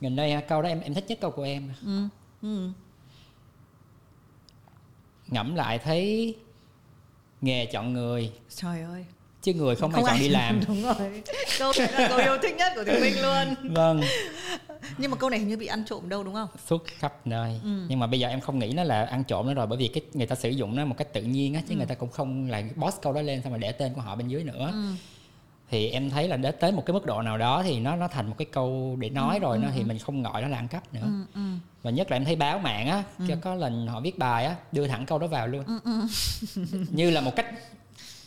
Gần đây câu đó em em thích nhất câu của em. Ừ. Ừ. ngẫm lại thấy nghề chọn người. Trời ơi. Chứ người không, không ai chọn đi làm. Đúng rồi. Câu này là câu yêu thích nhất của Thùy Minh luôn. Vâng. Nhưng mà câu này hình như bị ăn trộm đâu đúng không? Suốt khắp nơi. Ừ. nhưng mà bây giờ em không nghĩ nó là ăn trộm nữa rồi bởi vì cái người ta sử dụng nó một cách tự nhiên á chứ ừ. người ta cũng không lại boss câu đó lên xong rồi để tên của họ bên dưới nữa. Ừ thì em thấy là đến tới một cái mức độ nào đó thì nó nó thành một cái câu để nói ừ, rồi ừ, nó thì ừ. mình không gọi nó là ăn cắp nữa ừ, ừ. và nhất là em thấy báo mạng á ừ. có lần họ viết bài á đưa thẳng câu đó vào luôn ừ, ừ. như là một cách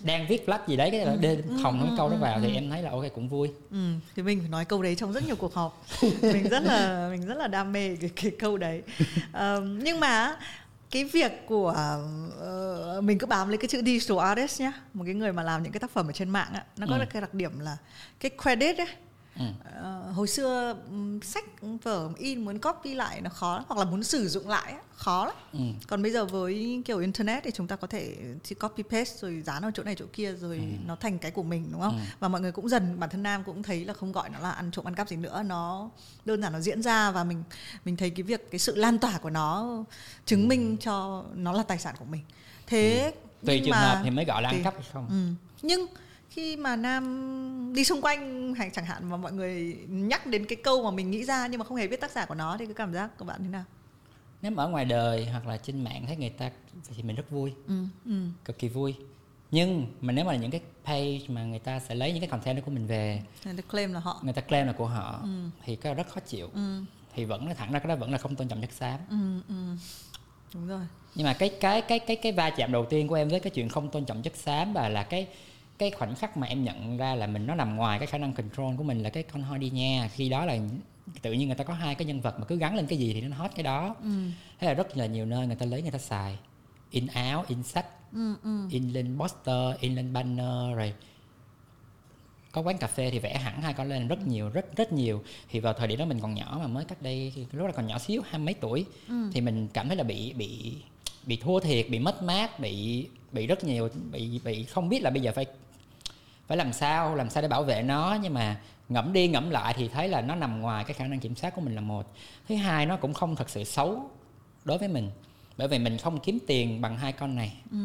đang viết flash gì đấy cái là ừ, đưa thòng ừ, câu đó vào thì em thấy là ok cũng vui ừ, thì mình phải nói câu đấy trong rất nhiều cuộc họp mình rất là mình rất là đam mê cái, cái câu đấy uh, nhưng mà cái việc của uh, mình cứ bám lấy cái chữ digital artist nhá một cái người mà làm những cái tác phẩm ở trên mạng á nó có ừ. cái đặc điểm là cái credit ấy Ừ. Uh, hồi xưa um, sách vở in muốn copy lại nó khó hoặc là muốn sử dụng lại khó lắm ừ. còn bây giờ với kiểu internet thì chúng ta có thể chỉ copy paste rồi dán ở chỗ này chỗ kia rồi ừ. nó thành cái của mình đúng không ừ. và mọi người cũng dần bản thân nam cũng thấy là không gọi nó là ăn trộm ăn cắp gì nữa nó đơn giản nó diễn ra và mình mình thấy cái việc cái sự lan tỏa của nó chứng ừ. minh cho nó là tài sản của mình thế ừ. tùy trường mà, hợp thì mới gọi là ăn cắp hay không ừ. nhưng khi mà nam đi xung quanh hay chẳng hạn mà mọi người nhắc đến cái câu mà mình nghĩ ra nhưng mà không hề biết tác giả của nó thì cái cảm giác của bạn thế nào nếu mà ở ngoài đời hoặc là trên mạng thấy người ta thì mình rất vui ừ, ừ. cực kỳ vui nhưng mà nếu mà là những cái page mà người ta sẽ lấy những cái content đó của mình về người ta claim là họ người ta claim là của họ ừ. thì cái rất khó chịu ừ. thì vẫn nói thẳng ra cái đó vẫn là không tôn trọng chất xám ừ, ừ. đúng rồi nhưng mà cái cái cái cái cái va chạm đầu tiên của em với cái chuyện không tôn trọng chất xám và là cái cái khoảnh khắc mà em nhận ra là mình nó nằm ngoài cái khả năng control của mình là cái con hoi đi nha khi đó là tự nhiên người ta có hai cái nhân vật mà cứ gắn lên cái gì thì nó hot cái đó ừ. thế là rất là nhiều nơi người ta lấy người ta xài in áo in sách ừ, ừ. in lên poster in lên banner rồi có quán cà phê thì vẽ hẳn hai con lên rất nhiều rất rất nhiều thì vào thời điểm đó mình còn nhỏ mà mới cách đây lúc là còn nhỏ xíu hai mấy tuổi ừ. thì mình cảm thấy là bị bị bị thua thiệt bị mất mát bị bị rất nhiều bị bị không biết là bây giờ phải phải làm sao làm sao để bảo vệ nó nhưng mà ngẫm đi ngẫm lại thì thấy là nó nằm ngoài cái khả năng kiểm soát của mình là một thứ hai nó cũng không thật sự xấu đối với mình bởi vì mình không kiếm tiền bằng hai con này ừ.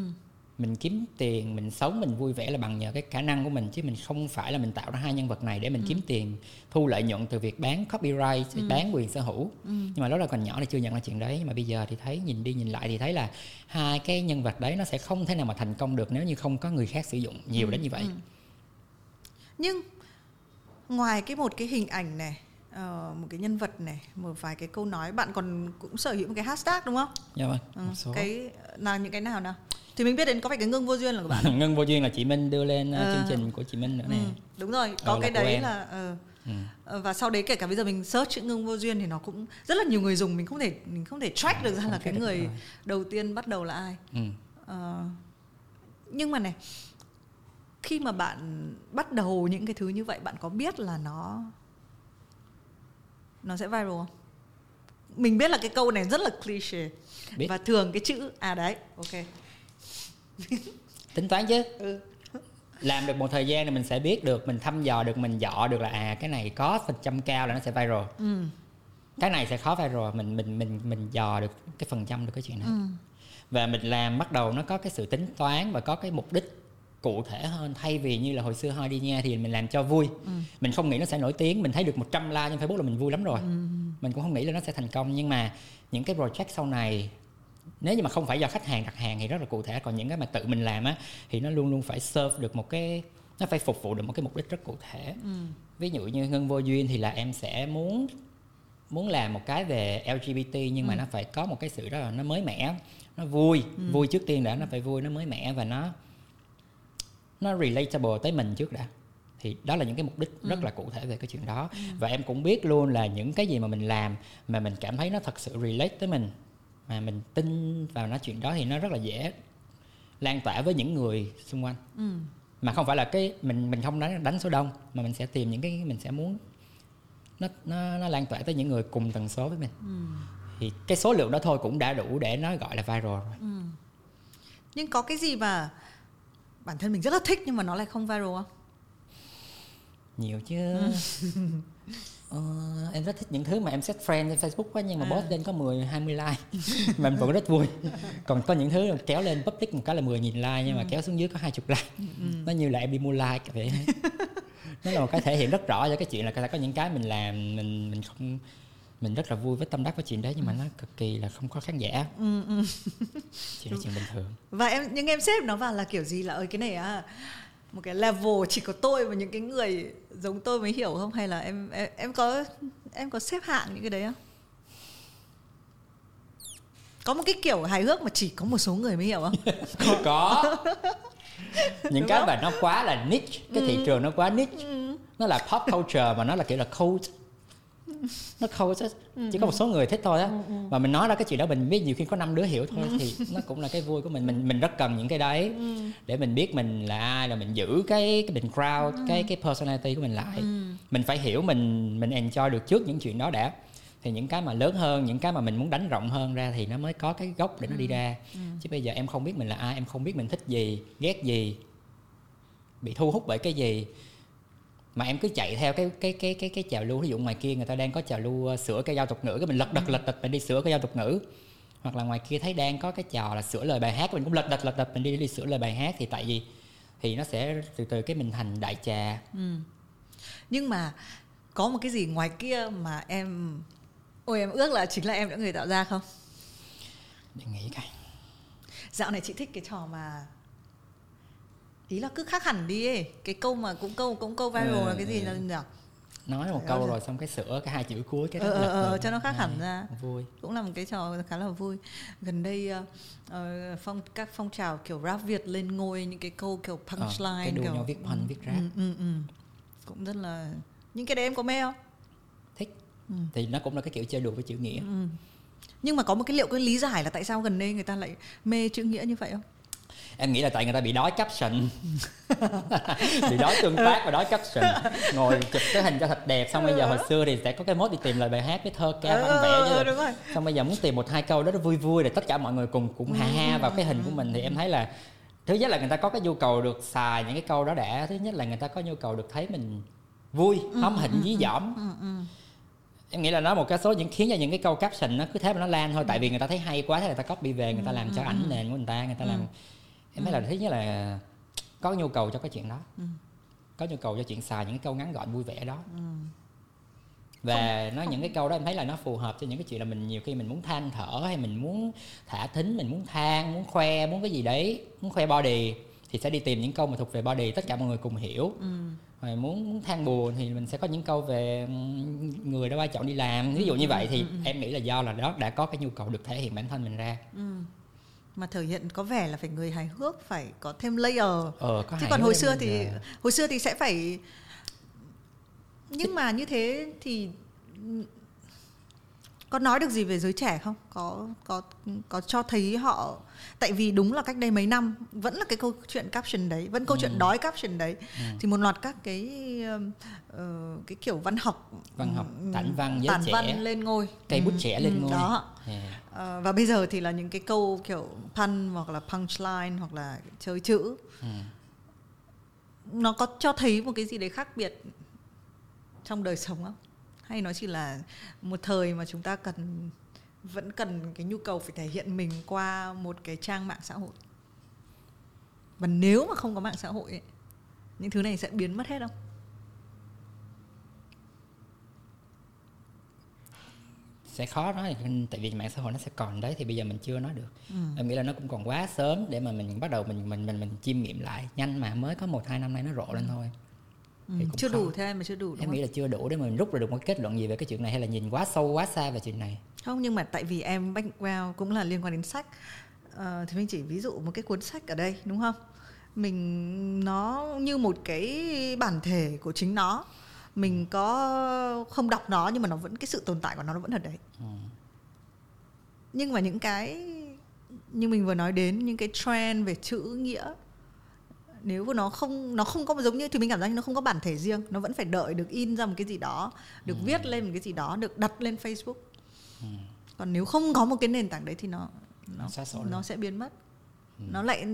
mình kiếm tiền mình sống mình vui vẻ là bằng nhờ cái khả năng của mình chứ mình không phải là mình tạo ra hai nhân vật này để mình ừ. kiếm tiền thu lợi nhuận từ việc bán copyright ừ. bán quyền sở hữu ừ. nhưng mà lúc đó còn nhỏ thì chưa nhận ra chuyện đấy nhưng mà bây giờ thì thấy nhìn đi nhìn lại thì thấy là hai cái nhân vật đấy nó sẽ không thể nào mà thành công được nếu như không có người khác sử dụng nhiều ừ. đến như vậy ừ. Nhưng ngoài cái một cái hình ảnh này uh, một cái nhân vật này một vài cái câu nói bạn còn cũng sở hữu một cái hashtag đúng không? Dạ vâng. Ừ, số. cái là những cái nào nào? Thì mình biết đến có phải cái ngưng vô duyên là của bạn. ngưng vô duyên là chị Minh đưa lên uh, chương trình của chị Minh nữa nè. Ừ, đúng rồi, có ờ, cái đấy là uh, Ừ. và sau đấy kể cả bây giờ mình search chữ ngưng vô duyên thì nó cũng rất là nhiều người dùng mình không thể mình không thể track được ra là cái người đầu tiên bắt đầu là ai ừ. uh, nhưng mà này khi mà bạn bắt đầu những cái thứ như vậy bạn có biết là nó nó sẽ viral không mình biết là cái câu này rất là cliché biết. và thường cái chữ à đấy ok tính toán chứ ừ. làm được một thời gian thì mình sẽ biết được mình thăm dò được mình dọ được là à cái này có phần trăm cao là nó sẽ viral ừ. cái này sẽ khó viral mình mình mình mình dò được cái phần trăm được cái chuyện này ừ. và mình làm bắt đầu nó có cái sự tính toán và có cái mục đích cụ thể hơn thay vì như là hồi xưa hơi đi nha thì mình làm cho vui ừ. mình không nghĩ nó sẽ nổi tiếng mình thấy được 100 like trên facebook là mình vui lắm rồi ừ. mình cũng không nghĩ là nó sẽ thành công nhưng mà những cái project sau này nếu như mà không phải do khách hàng đặt hàng thì rất là cụ thể còn những cái mà tự mình làm á thì nó luôn luôn phải serve được một cái nó phải phục vụ được một cái mục đích rất cụ thể ừ. ví dụ như ngân vô duyên thì là em sẽ muốn muốn làm một cái về lgbt nhưng ừ. mà nó phải có một cái sự đó là nó mới mẻ nó vui ừ. vui trước tiên đã nó phải vui nó mới mẻ và nó nó relatable tới mình trước đã thì đó là những cái mục đích ừ. rất là cụ thể về cái chuyện đó ừ. và em cũng biết luôn là những cái gì mà mình làm mà mình cảm thấy nó thật sự relate tới mình mà mình tin vào nó chuyện đó thì nó rất là dễ lan tỏa với những người xung quanh ừ. mà không phải là cái mình mình không đánh đánh số đông mà mình sẽ tìm những cái mình sẽ muốn nó nó nó lan tỏa tới những người cùng tần số với mình ừ. thì cái số lượng đó thôi cũng đã đủ để nó gọi là viral rồi ừ. nhưng có cái gì mà bản thân mình rất là thích nhưng mà nó lại không viral không nhiều chứ ừ. ờ, em rất thích những thứ mà em set friend trên Facebook quá nhưng mà à. post lên có 10 20 like mà em vẫn rất vui còn có những thứ kéo lên public một cái là 10 nghìn like nhưng mà ừ. kéo xuống dưới có 20 like ừ. nó như là em đi mua like vậy nó là một cái thể hiện rất rõ cho cái chuyện là có những cái mình làm mình mình không mình rất là vui với tâm đắc với chuyện đấy nhưng mà nó cực kỳ là không có khán giả ừ, ừ. chỉ là chuyện bình thường và em nhưng em xếp nó vào là kiểu gì là ơi cái này à một cái level chỉ có tôi và những cái người giống tôi mới hiểu không hay là em em, em có em có xếp hạng những cái đấy không có một cái kiểu hài hước mà chỉ có một số người mới hiểu không có, có. những Đúng cái không? mà nó quá là niche cái ừ. thị trường nó quá niche ừ. nó là pop culture mà nó là kiểu là cult nó không chỉ có một số người thích thôi á. Và mình nói ra cái chuyện đó mình biết nhiều khi có năm đứa hiểu thôi thì nó cũng là cái vui của mình. Mình mình rất cần những cái đấy để mình biết mình là ai là mình giữ cái cái định crowd cái cái personality của mình lại. Mình phải hiểu mình mình enjoy được trước những chuyện đó đã. Thì những cái mà lớn hơn những cái mà mình muốn đánh rộng hơn ra thì nó mới có cái gốc để nó đi ra. Chứ bây giờ em không biết mình là ai em không biết mình thích gì ghét gì bị thu hút bởi cái gì mà em cứ chạy theo cái cái cái cái cái trào lưu ví dụ ngoài kia người ta đang có trào lưu ờ, sửa cái giao tục ngữ cái mình lật đật lật đật mình đi sửa cái giao tục ngữ. Hoặc là ngoài kia thấy đang có cái trò là sửa lời bài hát mình cũng lật đật lật đật mình đi đi sửa lời bài hát thì tại vì thì nó sẽ từ từ cái mình thành đại trà. Ừ. nhưng mà có một cái gì ngoài kia mà em ôi em ước là chính là em đã người tạo ra không? Để nghĩ coi. Dạo này chị thích cái trò mà ý là cứ khác hẳn đi ấy. Cái câu mà cũng câu cũng câu viral ừ, là cái gì là nhỉ? Nói một câu rồi xong cái sửa cái hai chữ cuối cái ờ, ờ, ờ, cho nó khác hẳn ra. vui. Cũng là một cái trò khá là vui. Gần đây uh, phong các phong trào kiểu rap việt lên ngôi những cái câu kiểu punchline ờ, cái đua kiểu nhau viết pun viết rap. ừ, ừ, ừ. cũng rất là những cái đấy em có mê không? Thích. Ừ. thì nó cũng là cái kiểu chơi đùa với chữ nghĩa. Ừ. nhưng mà có một cái liệu cái lý giải là tại sao gần đây người ta lại mê chữ nghĩa như vậy không em nghĩ là tại người ta bị đói caption. Bị đói tương tác và đói caption. Ngồi chụp cái hình cho thật đẹp xong bây giờ hồi xưa thì sẽ có cái mốt đi tìm lời bài hát với thơ ca văn vẽ chứ Ừ, đúng rồi. xong bây giờ muốn tìm một hai câu đó nó vui vui để tất cả mọi người cùng cũng ha ha vào cái hình của mình thì em thấy là thứ nhất là người ta có cái nhu cầu được xài những cái câu đó đã thứ nhất là người ta có nhu cầu được thấy mình vui hóm hỉnh dí dỏm. em nghĩ là nó một cái số những khiến cho những cái câu caption nó cứ thế mà nó lan thôi tại vì người ta thấy hay quá thế người ta copy về người ta làm cho ảnh nền của người ta người ta làm em thấy là thứ nhất là có nhu cầu cho cái chuyện đó. Có nhu cầu cho chuyện xài những cái câu ngắn gọn vui vẻ đó. Và nó những cái câu đó em thấy là nó phù hợp cho những cái chuyện là mình nhiều khi mình muốn than thở hay mình muốn thả thính mình muốn than muốn khoe muốn cái gì đấy muốn khoe body thì sẽ đi tìm những câu mà thuộc về body tất cả mọi người cùng hiểu. Rồi muốn, muốn than buồn thì mình sẽ có những câu về ừm, người đã qua chọn đi làm. Ví dụ như vậy thì em nghĩ là do là đó đã có cái nhu cầu được thể hiện bản thân mình ra mà thể hiện có vẻ là phải người hài hước phải có thêm layer ờ có chứ còn hồi xưa thì giờ. hồi xưa thì sẽ phải nhưng mà như thế thì có nói được gì về giới trẻ không có có có cho thấy họ tại vì đúng là cách đây mấy năm vẫn là cái câu chuyện caption đấy vẫn câu chuyện đói caption đấy thì một loạt các cái ờ, cái kiểu văn học Văn học, tản văn giới tản trẻ. văn lên ngôi Cây bút Ừm, trẻ lên ừm, ngôi. đó Yeah. Ờ, và bây giờ thì là những cái câu kiểu pun hoặc là punchline hoặc là chơi chữ Ừ. nó có cho thấy một cái gì đấy khác biệt trong đời sống không hay nó chỉ là một thời mà chúng ta cần vẫn cần cái nhu cầu phải thể hiện mình qua một cái trang mạng xã hội và nếu mà không có mạng xã hội ấy, những thứ này sẽ biến mất hết không sẽ khó nói tại vì mạng xã hội nó sẽ còn đấy thì bây giờ mình chưa nói được Ừ. em nghĩ là nó cũng còn quá sớm để mà mình bắt đầu mình mình mình mình chiêm nghiệm lại nhanh mà mới có một hai năm nay nó rộ lên thôi Ừ, Thì cũng chưa khó. đủ em mà chưa đủ em không? nghĩ là chưa đủ để mà mình rút ra được một kết luận gì về cái chuyện này hay là nhìn quá sâu quá xa về chuyện này Không nhưng mà tại vì em background cũng là liên quan đến sách Ờ, thì mình chỉ ví dụ một cái cuốn sách ở đây đúng không? Mình nó như một cái bản thể của chính nó. Mình có không đọc nó nhưng mà nó vẫn cái sự tồn tại của nó nó vẫn ở đấy. Ừ. Nhưng mà những cái như mình vừa nói đến những cái trend về chữ nghĩa nếu nó không nó không có giống như thì mình cảm giác như nó không có bản thể riêng nó vẫn phải đợi được in ra một cái gì đó được viết lên một cái gì đó được đặt lên Facebook còn nếu không có một cái nền tảng đấy thì nó nó Nó sẽ biến mất. Nó lại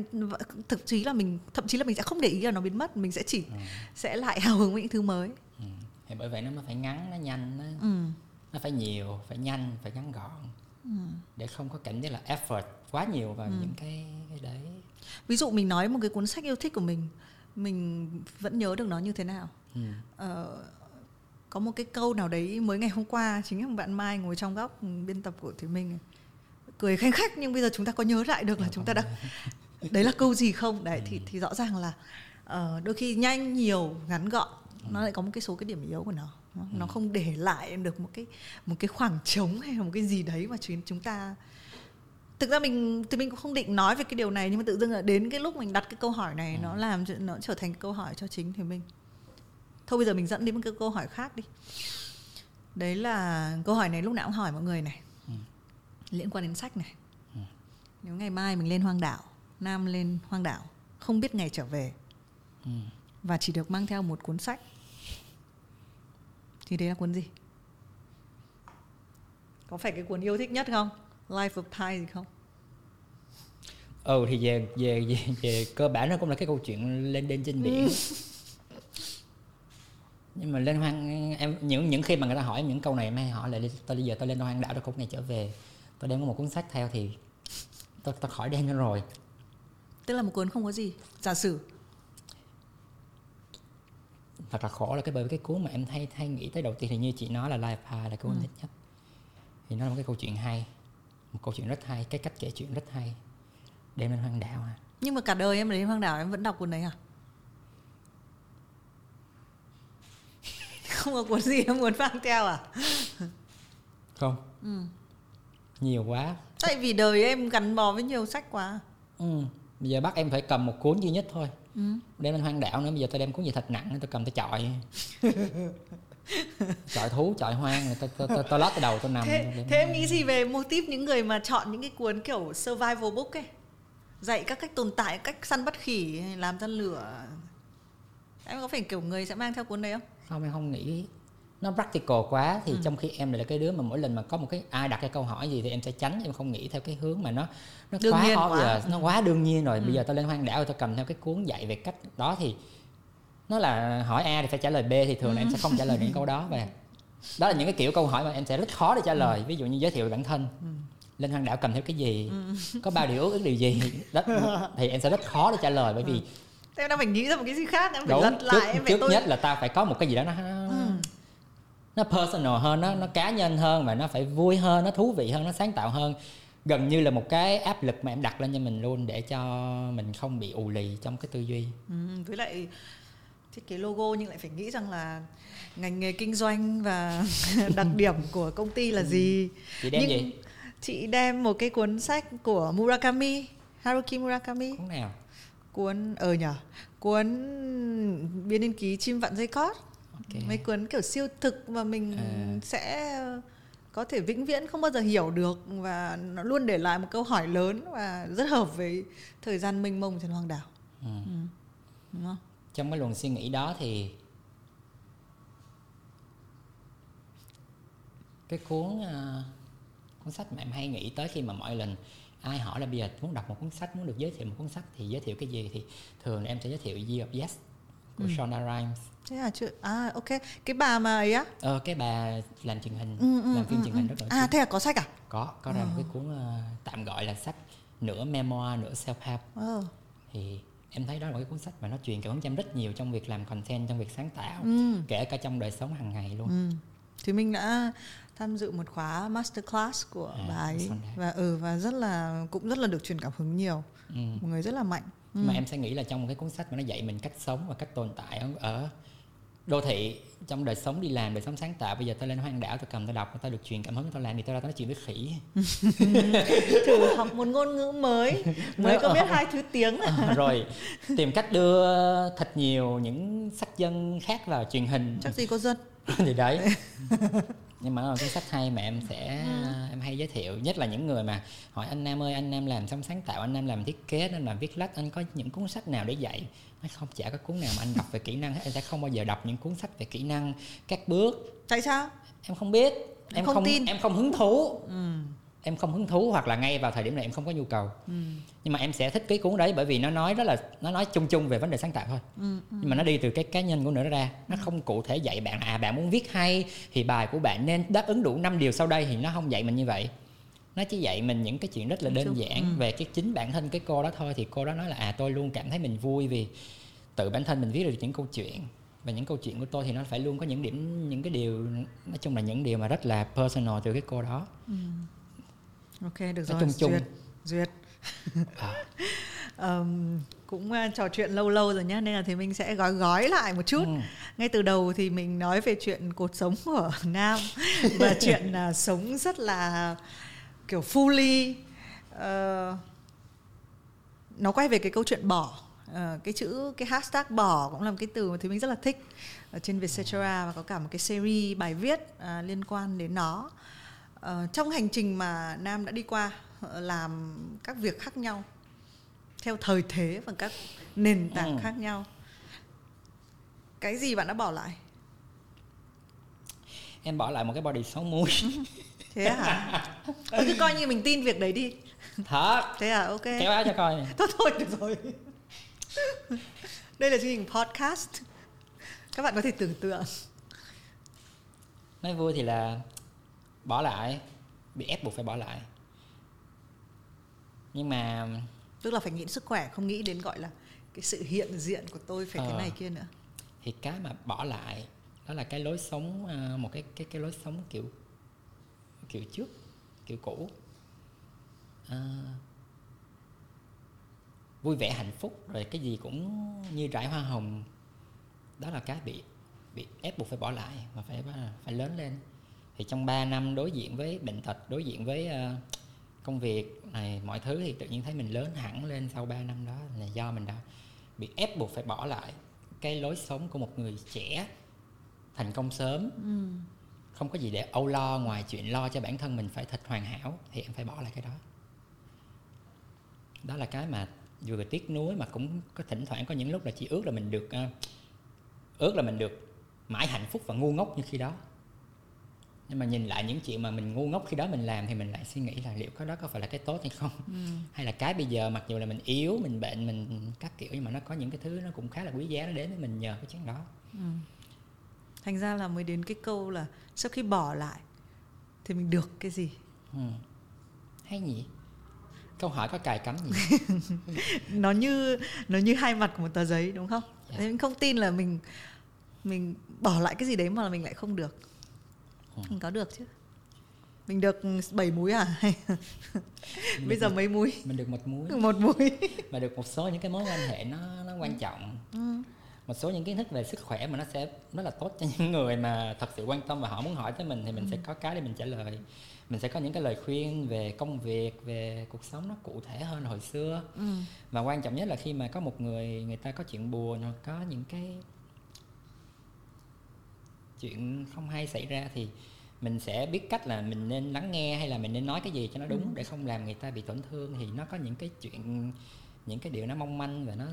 thực chí là mình thậm chí là mình sẽ không để ý là nó biến mất. Mình sẽ chỉ sẽ lại hào hứng với những thứ mới. Ừ. thì bởi vậy nó mới phải ngắn nó nhanh nó, ừ. nó phải nhiều phải nhanh phải ngắn gọn. Ừ. để không có cảm giác là effort quá nhiều vào những cái, cái đấy. Ví dụ mình nói một cái cuốn sách yêu thích của mình mình vẫn nhớ được nó như thế nào? Ừ. Ờ, có một cái câu nào đấy mới ngày hôm qua chính là bạn Mai ngồi trong góc ừ, biên tập của Thùy Minh cười khanh khách nhưng bây giờ chúng ta có nhớ lại được là chúng ta đã đấy là câu gì không? Đấy thì thì rõ ràng là ờ, đôi khi nhanh nhiều ngắn gọn nó lại có một cái số cái điểm yếu của nó. Nó, nó không để lại được một cái một cái khoảng trống hay là một cái gì đấy mà chúng chúng ta thực ra mình thì mình cũng không định nói về cái điều này nhưng mà tự dưng là đến cái lúc mình đặt cái câu hỏi này nó làm cho nó trở thành câu hỏi cho chính thì mình thôi bây giờ mình dẫn đến một cái câu hỏi khác đi. Đấy là câu hỏi này lúc nào cũng hỏi mọi người này. Liên quan đến sách này. Nếu ngày mai mình lên hoang đảo nam lên hoang đảo không biết ngày trở về Ừ. và chỉ được mang theo một cuốn sách thì đấy là cuốn gì? Có phải cái cuốn yêu thích nhất không? Life of Pi gì không? Ừ thì về về về, về cơ bản nó cũng là cái câu chuyện lên đên trên biển nhưng mà lên hoang em những những khi mà người ta hỏi em những câu này em hay hỏi là tôi bây giờ tôi lên hoang đảo tôi không ngày trở về. Tôi đem có một cuốn sách theo thì tôi tôi khỏi đem nó rồi. Tức là một cuốn không có gì giả sử. Thật là khổ là cái bởi vì cái cuốn mà em thay thay nghĩ tới đầu tiên thì như chị nói là Life High là cuốn em thích nhất. Thì nó là một cái câu chuyện hay một câu chuyện rất hay cái cách kể chuyện rất hay. Đem lên hoang đảo à. nhưng mà cả đời em đến hoang đảo em vẫn đọc cuốn đấy à không có cuốn gì em muốn mang theo à? Không. Nhiều quá. Tại vì đời em gắn bó với nhiều sách quá. Ừ. bây giờ bắt em phải cầm một cuốn duy nhất thôi. Ừ. đem lên hoang đảo nữa. Bây giờ tôi đem cuốn gì thật nặng tôi cầm tôi chọi. Chọi thú chọi hoang. Rồi tôi tôi tôi, lót cái đầu tôi nằm. Thế, thế em nghĩ gì về mô típ những người mà chọn những cái cuốn kiểu survival book ấy? Dạy các cách tồn tại cách săn bắt khỉ làm ra lửa. Em có phải kiểu người sẽ mang theo cuốn đấy không không em không nghĩ nó practical quá thì ừ. trong khi em lại là cái đứa mà mỗi lần mà có một cái ai đặt cái câu hỏi gì thì em sẽ tránh em không nghĩ theo cái hướng mà nó nó Đương quá nhiên quá. giờ Ừ. nó quá đương nhiên rồi Ừ. bây giờ tao lên hoang đảo tao cầm theo cái cuốn dạy về cách đó thì nó là hỏi A thì phải trả lời B thì thường là em sẽ không trả lời những câu đó và đó là những cái kiểu câu hỏi mà em sẽ rất khó để trả lời ví dụ như giới thiệu về bản thân Ừ. lên hoang đảo cầm theo cái gì có bao điều ước ước điều gì đó thì em sẽ rất khó để trả lời bởi vì thế em đang phải nghĩ ra một cái gì khác em phải đúng lật trước, lại em phải trước tôi nhất là tao phải có một cái gì đó nó nó, Ừ. nó personal hơn nó nó cá nhân hơn và nó phải vui hơn nó thú vị hơn nó sáng tạo hơn. Gần như là một cái áp lực mà em đặt lên cho mình luôn để cho mình không bị ù lì trong cái tư duy. Ừ, với lại thiết kế logo nhưng lại phải nghĩ rằng là ngành nghề kinh doanh và đặc điểm của công ty là gì. Chị đem Nhưng gì? chị đem một cái cuốn sách của Murakami Haruki Murakami. Cuốn nào cuốn ở nhở cuốn biên niên ký chim vạn dây cót ok mấy cuốn kiểu siêu thực mà mình À. sẽ có thể vĩnh viễn không bao giờ hiểu được và nó luôn để lại một câu hỏi lớn và rất hợp với thời gian mênh mông trên hoang đảo ừ. ừ. đúng không trong cái luồng suy nghĩ đó thì cái cuốn ờ, cuốn sách mà em hay nghĩ tới khi mà mỗi lần ai hỏi là bây giờ muốn đọc một cuốn sách muốn được giới thiệu một cuốn sách thì giới thiệu cái gì thì thường em sẽ giới thiệu Year of Yes của Ừ. Shonda Rhimes thế à chưa à ok cái bà mà ấy á ờ cái bà làm truyền hình Ừ, ừ, làm phim ừ, truyền ừ. hình rất nổi à thế là có sách à có có ra một Ờ. cái cuốn ờ, tạm gọi là sách nửa memoir nửa self help ờ thì em thấy đó là một cái cuốn sách mà nó truyền cảm hứng cho em rất nhiều trong việc làm content trong việc sáng tạo ừ. kể cả trong đời sống hàng ngày luôn ừ. thì mình đã tham dự một khóa masterclass của À, bà ấy. và ừ và rất là cũng rất là được truyền cảm hứng nhiều. Ừ. một người rất là mạnh. Ừ. mà em sẽ nghĩ là trong một cái cuốn sách mà nó dạy mình cách sống và cách tồn tại ở, đô thị trong đời sống đi làm đời sống sáng tạo bây giờ tao lên hoang đảo tao cầm tao đọc tao được truyền cảm hứng tao làm thì tao ra tao nói chuyện với khỉ. Thử học một ngôn ngữ mới mới có biết hai thứ tiếng. Ờ, rồi tìm cách đưa thật nhiều những sắc dân khác vào truyền hình. Chắc gì có dân. Thì đấy nhưng mà nó là cuốn sách hay mà em sẽ Ừ. em hay giới thiệu nhất là những người mà hỏi anh Nam ơi anh Nam làm xong sáng tạo anh Nam làm thiết kế anh Nam làm viết lách anh có những cuốn sách nào để dạy nói không chả có cuốn nào mà anh đọc về kỹ năng hết em sẽ không bao giờ đọc những cuốn sách về kỹ năng các bước tại sao em không biết Em em không không tin. em không hứng thú ừ. Em không hứng thú hoặc là ngay vào thời điểm này em không có nhu cầu. Ừ. nhưng mà em sẽ thích cái cuốn đấy bởi vì nó nói rất là nó nói chung chung về vấn đề sáng tạo thôi. Ừ. nhưng mà nó đi từ cái cá nhân của nó ra nó không cụ thể dạy bạn à bạn muốn viết hay thì bài của bạn nên đáp ứng đủ 5 điều sau đây thì nó không dạy mình như vậy. Nó chỉ dạy mình những cái chuyện rất là đơn giản ừ. về cái chính bản thân cái cô đó thôi. Thì cô đó nói là à tôi luôn cảm thấy mình vui vì tự bản thân mình viết được những câu chuyện. Và những câu chuyện của tôi thì nó phải luôn có những điểm những cái điều nói chung là những điều mà rất là personal từ cái cô đó ok được rồi chung chung. duyệt duyệt. À, Ờm, cũng uh, trò chuyện lâu lâu rồi nhá nên là thì mình sẽ gói gói lại một chút. Ừ. ngay từ đầu thì mình nói về chuyện cột sống của nam và chuyện là sống rất là kiểu fully ờ, nó quay về cái câu chuyện bỏ. Ờ, cái chữ cái hashtag bỏ cũng là một cái từ mà thì mình rất là thích. Ở trên Vietcetera và có cả một cái series bài viết à, liên quan đến nó Ờ, trong hành trình mà Nam đã đi qua ờ, làm các việc khác nhau theo thời thế và các nền tảng Ừ. khác nhau cái gì bạn đã bỏ lại? Em bỏ lại một cái body xấu muối. Thế à? Hả Thôi cứ coi như mình tin việc đấy đi. Thật? Thế à? Ok. Kéo áo cho coi. Thôi thôi được rồi. Đây là chương trình podcast. Các bạn có thể tưởng tượng. Nói vui thì là bỏ lại bị ép buộc phải bỏ lại. Nhưng mà tức là phải nghĩ sức khỏe không nghĩ đến gọi là cái sự hiện diện của tôi phải cái Ờ. này kia nữa. Thì cái mà bỏ lại đó là cái lối sống à, một cái cái cái lối sống kiểu kiểu trước kiểu cũ. À, vui vẻ hạnh phúc rồi cái gì cũng như rải hoa hồng. Đó là cái bị bị ép buộc phải bỏ lại và phải phải lớn lên thì trong 3 năm đối diện với bệnh tật đối diện với à, công việc này mọi thứ thì tự nhiên thấy mình lớn hẳn lên sau 3 năm đó là do mình đã bị ép buộc phải bỏ lại cái lối sống của một người trẻ thành công sớm. Ừ. không có gì để âu lo ngoài chuyện lo cho bản thân mình phải thật hoàn hảo thì em phải bỏ lại cái đó. Đó là cái mà vừa tiếc nuối mà cũng có thỉnh thoảng có những lúc là chỉ ước là mình được uh, ước là mình được mãi hạnh phúc và ngu ngốc như khi đó nhưng mà nhìn lại những chuyện mà mình ngu ngốc khi đó mình làm thì mình lại suy nghĩ là liệu có đó có phải là cái tốt hay không ừ. hay là cái bây giờ mặc dù là mình yếu mình bệnh mình các kiểu nhưng mà nó có những cái thứ nó cũng khá là quý giá nó đến với mình nhờ cái chuyện đó ừ. thành ra là mới đến cái câu là sau khi bỏ lại thì mình được cái gì ừ. hay nhỉ câu hỏi có cài cắm gì nó như nó như hai mặt của một tờ giấy đúng không yeah. Dạ. mình không tin là mình mình bỏ lại cái gì đấy mà mình lại không được. Mình có được chứ. Mình được 7 múi à? Bây giờ mấy múi? mình được một múi. Một múi. Mà được một số những cái mối quan hệ nó nó quan trọng. Ừ. một số những kiến thức về sức khỏe mà nó sẽ rất là tốt cho những người mà thật sự quan tâm và họ muốn hỏi tới mình thì mình ừ. sẽ có cái để mình trả lời. Mình sẽ có những cái lời khuyên về công việc về cuộc sống nó cụ thể hơn hồi xưa. Ừ. và quan trọng nhất là khi mà có một người người ta có chuyện buồn hoặc có những cái chuyện không hay xảy ra thì mình sẽ biết cách là mình nên lắng nghe hay là mình nên nói cái gì cho nó đúng ừ. để không làm người ta bị tổn thương thì nó có những cái chuyện những cái điều nó mong manh và nó,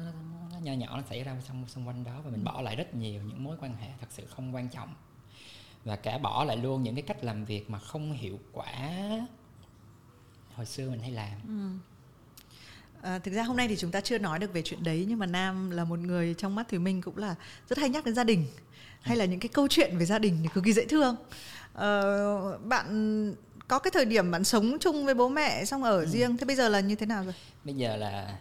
nó nhỏ nhỏ nó xảy ra xung xung quanh đó và mình ừ. bỏ lại rất nhiều những mối quan hệ thật sự không quan trọng và cả bỏ lại luôn những cái cách làm việc mà không hiệu quả hồi xưa mình hay làm ừ. À, thực ra hôm nay thì chúng ta chưa nói được về chuyện đấy nhưng mà Nam là một người trong mắt Thùy Minh cũng là rất hay nhắc đến gia đình hay là những cái câu chuyện về gia đình thì cực kỳ dễ thương. À, bạn có cái thời điểm bạn sống chung với bố mẹ xong ở ừ. riêng thế bây giờ là như thế nào rồi? Bây giờ là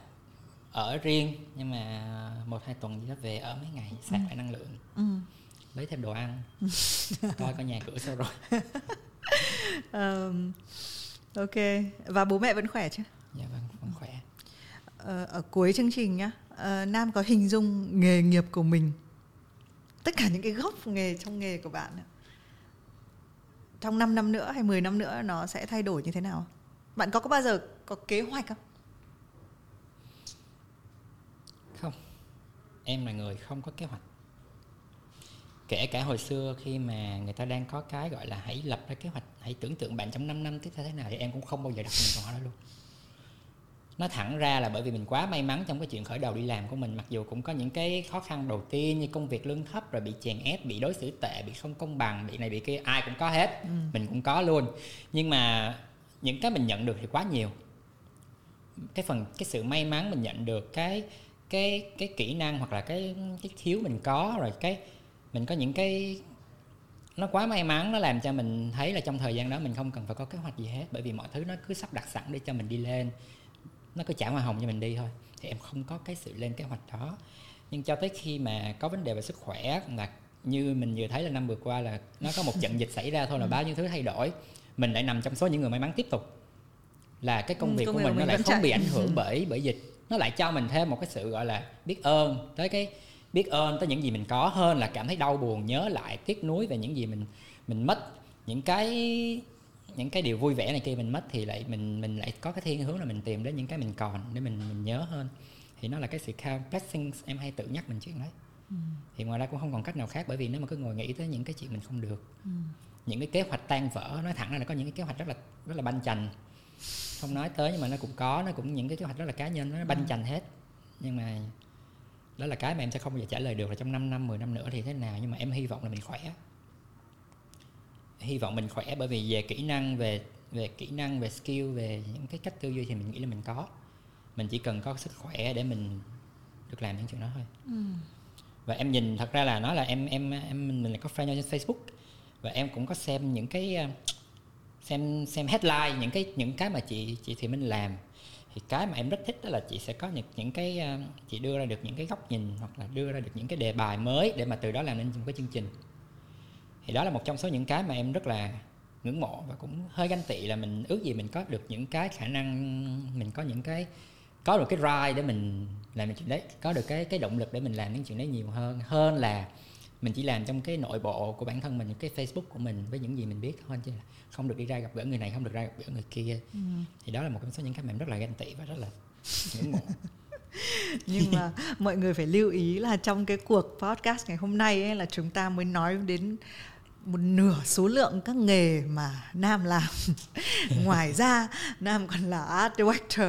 ở riêng nhưng mà một hai tuần gì đó về ở mấy ngày sạc ừ. lại năng lượng. Ừ lấy thêm đồ ăn coi có nhà cửa sao rồi um, ok và bố mẹ vẫn khỏe chứ dạ vâng vẫn khỏe Ờ, ở cuối chương trình nhá ờ, nam có hình dung nghề nghiệp của mình, tất cả những cái gốc nghề, trong nghề của bạn trong 5 năm nữa hay 10 năm nữa nó sẽ thay đổi như thế nào? Bạn có có bao giờ có kế hoạch không? Không. Em là người không có kế hoạch. Kể cả hồi xưa khi mà người ta đang có cái gọi là hãy lập ra kế hoạch, hãy tưởng tượng bạn trong 5 năm tiếp theo thế nào thì em cũng không bao giờ đặt mình câu hỏi đó luôn nó thẳng ra là bởi vì mình quá may mắn trong cái chuyện khởi đầu đi làm của mình mặc dù cũng có những cái khó khăn đầu tiên như công việc lương thấp rồi bị chèn ép bị đối xử tệ bị không công bằng bị này bị kia ai cũng có hết. Ừ. mình cũng có luôn. Nhưng mà những cái mình nhận được thì quá nhiều. Cái phần cái sự may mắn mình nhận được cái cái cái kỹ năng hoặc là cái cái thiếu mình có rồi cái mình có những cái nó quá may mắn nó làm cho mình thấy là trong thời gian đó mình không cần phải có kế hoạch gì hết bởi vì mọi thứ nó cứ sắp đặt sẵn để cho mình đi lên nó cứ trả hoa hồng cho mình đi thôi. Thì em không có cái sự lên kế hoạch đó. Nhưng cho tới khi mà có vấn đề về sức khỏe là như mình vừa thấy là năm vừa qua là nó có một trận dịch xảy ra thôi là bao nhiêu thứ thay đổi. Mình lại nằm trong số những người may mắn tiếp tục. Là cái công ừ, việc công của mình, mình nó lại không chạy. bị ảnh hưởng bởi bởi dịch. Nó lại cho mình thêm một cái sự gọi là biết ơn tới cái biết ơn tới những gì mình có hơn là cảm thấy đau buồn nhớ lại tiếc nuối về những gì mình mình mất. Những cái những cái điều vui vẻ này kia mình mất thì lại mình mình lại có cái thiên hướng là mình tìm đến những cái mình còn để mình mình nhớ hơn thì nó là cái sự count blessings em hay tự nhắc mình chuyện đấy ừ. thì ngoài ra cũng không còn cách nào khác bởi vì nếu mà cứ ngồi nghĩ tới những cái chuyện mình không được ừ. những cái kế hoạch tan vỡ nói thẳng ra là có những cái kế hoạch rất là rất là banh chành không nói tới nhưng mà nó cũng có nó cũng những cái kế hoạch rất là cá nhân nó banh ừ. chành hết nhưng mà đó là cái mà em sẽ không bao giờ trả lời được là trong 5 năm 10 năm nữa thì thế nào nhưng mà em hy vọng là mình khỏe hy vọng mình khỏe bởi vì về kỹ năng về về kỹ năng về skill về những cái cách tư duy thì mình nghĩ là mình có. Mình chỉ cần có sức khỏe để mình được làm những chuyện đó thôi. Ừ. và em nhìn thật ra là nói là em em em mình là có friend trên Facebook. Và em cũng có xem những cái xem xem headline những cái những cái mà chị chị thì mình làm. Thì cái mà em rất thích đó là chị sẽ có những những cái ờ, chị đưa ra được những cái góc nhìn hoặc là đưa ra được những cái đề bài mới để mà từ đó làm nên một cái chương trình thì đó là một trong số những cái mà em rất là ngưỡng mộ và cũng hơi ganh tị là mình ước gì mình có được những cái khả năng mình có những cái có được cái ride để mình làm những chuyện đấy có được cái cái động lực để mình làm những chuyện đấy nhiều hơn hơn là mình chỉ làm trong cái nội bộ của bản thân mình cái facebook của mình với những gì mình biết thôi chứ không được đi ra gặp gỡ người này không được ra gặp gỡ người kia ừ. thì đó là một trong số những cái mà em rất là ganh tị và rất là ngưỡng mộ nhưng mà mọi người phải lưu ý là trong cái cuộc podcast ngày hôm nay ấy là chúng ta mới nói đến một nửa số lượng các nghề mà nam làm. Ngoài ra nam còn là art director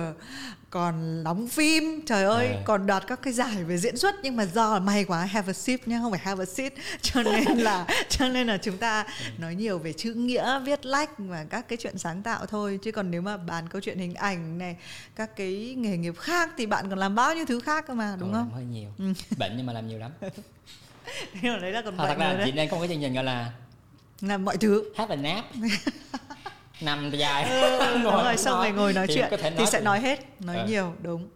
còn đóng phim. Trời ơi Ờ. còn đoạt các cái giải về diễn xuất. Nhưng mà do là may quá have a seat nhá không phải have a seat. Cho nên là cho nên là chúng ta nói nhiều về chữ nghĩa viết lách và các cái chuyện sáng tạo thôi. Chứ còn nếu mà bàn câu chuyện hình ảnh này các cái nghề nghiệp khác thì bạn còn làm bao nhiêu thứ khác cơ mà đúng Còn không? làm hơi nhiều. Ừ. bệnh nhưng mà làm nhiều lắm. Đấy là còn thật rồi ra chị đang có cái chương trình gọi là làm mọi thứ. Have a nap. Nằm dài. Ừ, đúng rồi xong rồi ngồi nói Thì chuyện thể thì nói sẽ nói hết nói Ờ. nhiều đúng.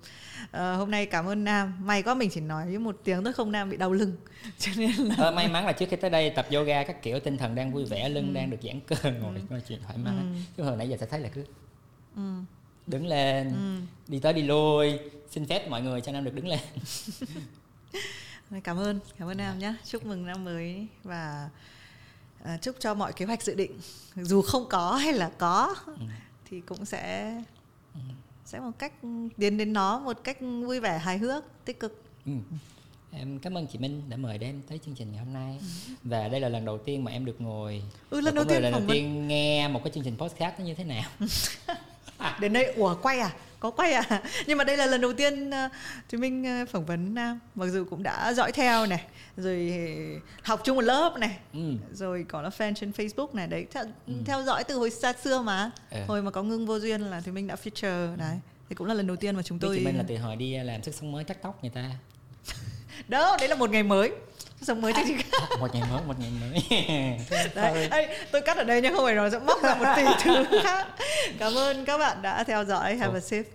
Ờ, hôm nay cảm ơn Nam. May quá mình chỉ nói một tiếng thôi không Nam bị đau lưng. Cho nên là Ờ, may mắn là trước khi tới đây tập yoga các kiểu tinh thần đang vui vẻ lưng đang được giãn cơ ngồi nói chuyện thoải mái. Ừ. chứ hồi nãy giờ sẽ thấy là cứ ừ, đứng lên ừ. đi tới đi lui. Xin phép mọi người cho nam được đứng lên. Cảm ơn cảm ơn Nam nhé chúc mừng năm mới và à, chúc cho mọi kế hoạch dự định dù không có hay là có Ừ. thì cũng sẽ sẽ một cách tiến đến nó một cách vui vẻ hài hước tích cực. Ừ. em cảm ơn chị Minh đã mời đến tới chương trình ngày hôm nay. Và đây là lần đầu tiên mà em được ngồi ừ lần đầu tiên lần đầu tiên nghe một cái chương trình podcast nó như thế nào đến đây. Ủa quay à? Có quay à? Nhưng mà đây là lần đầu tiên uh, thì mình uh, phỏng vấn nam mặc dù cũng đã dõi theo này rồi học chung một lớp này ừ. rồi có là fan trên Facebook này. Đấy theo, theo dõi từ hồi xa xưa mà. Ừ. hồi mà có ngưng vô duyên là thì mình đã feature đấy. Thì cũng là lần đầu tiên mà chúng tôi chị Minh là từ hồi đi làm sức sống mới cắt tóc người ta đó đấy là một ngày mới. Sống mới cho chị một ngày mới một ngày mới. Đấy Ê, tôi cắt ở đây nhưng không phải nó sẽ móc ra một tỷ thứ khác. Cảm ơn các bạn đã theo dõi. Have a sip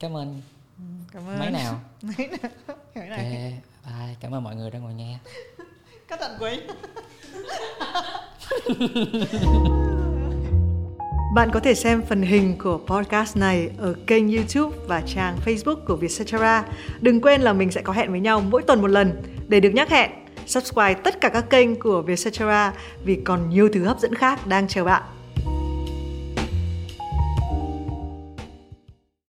cảm ơn. Cảm ơn. Máy nào? Máy nào? Ok này bye. Cảm ơn mọi người đã ngồi nghe. Cắt tận cuối bạn có thể xem phần hình của podcast này ở kênh YouTube và trang Facebook của Vietcetera. Đừng quên là mình sẽ có hẹn với nhau mỗi tuần một lần. Để được nhắc hẹn, subscribe tất cả các kênh của Vietcetera vì còn nhiều thứ hấp dẫn khác đang chờ bạn.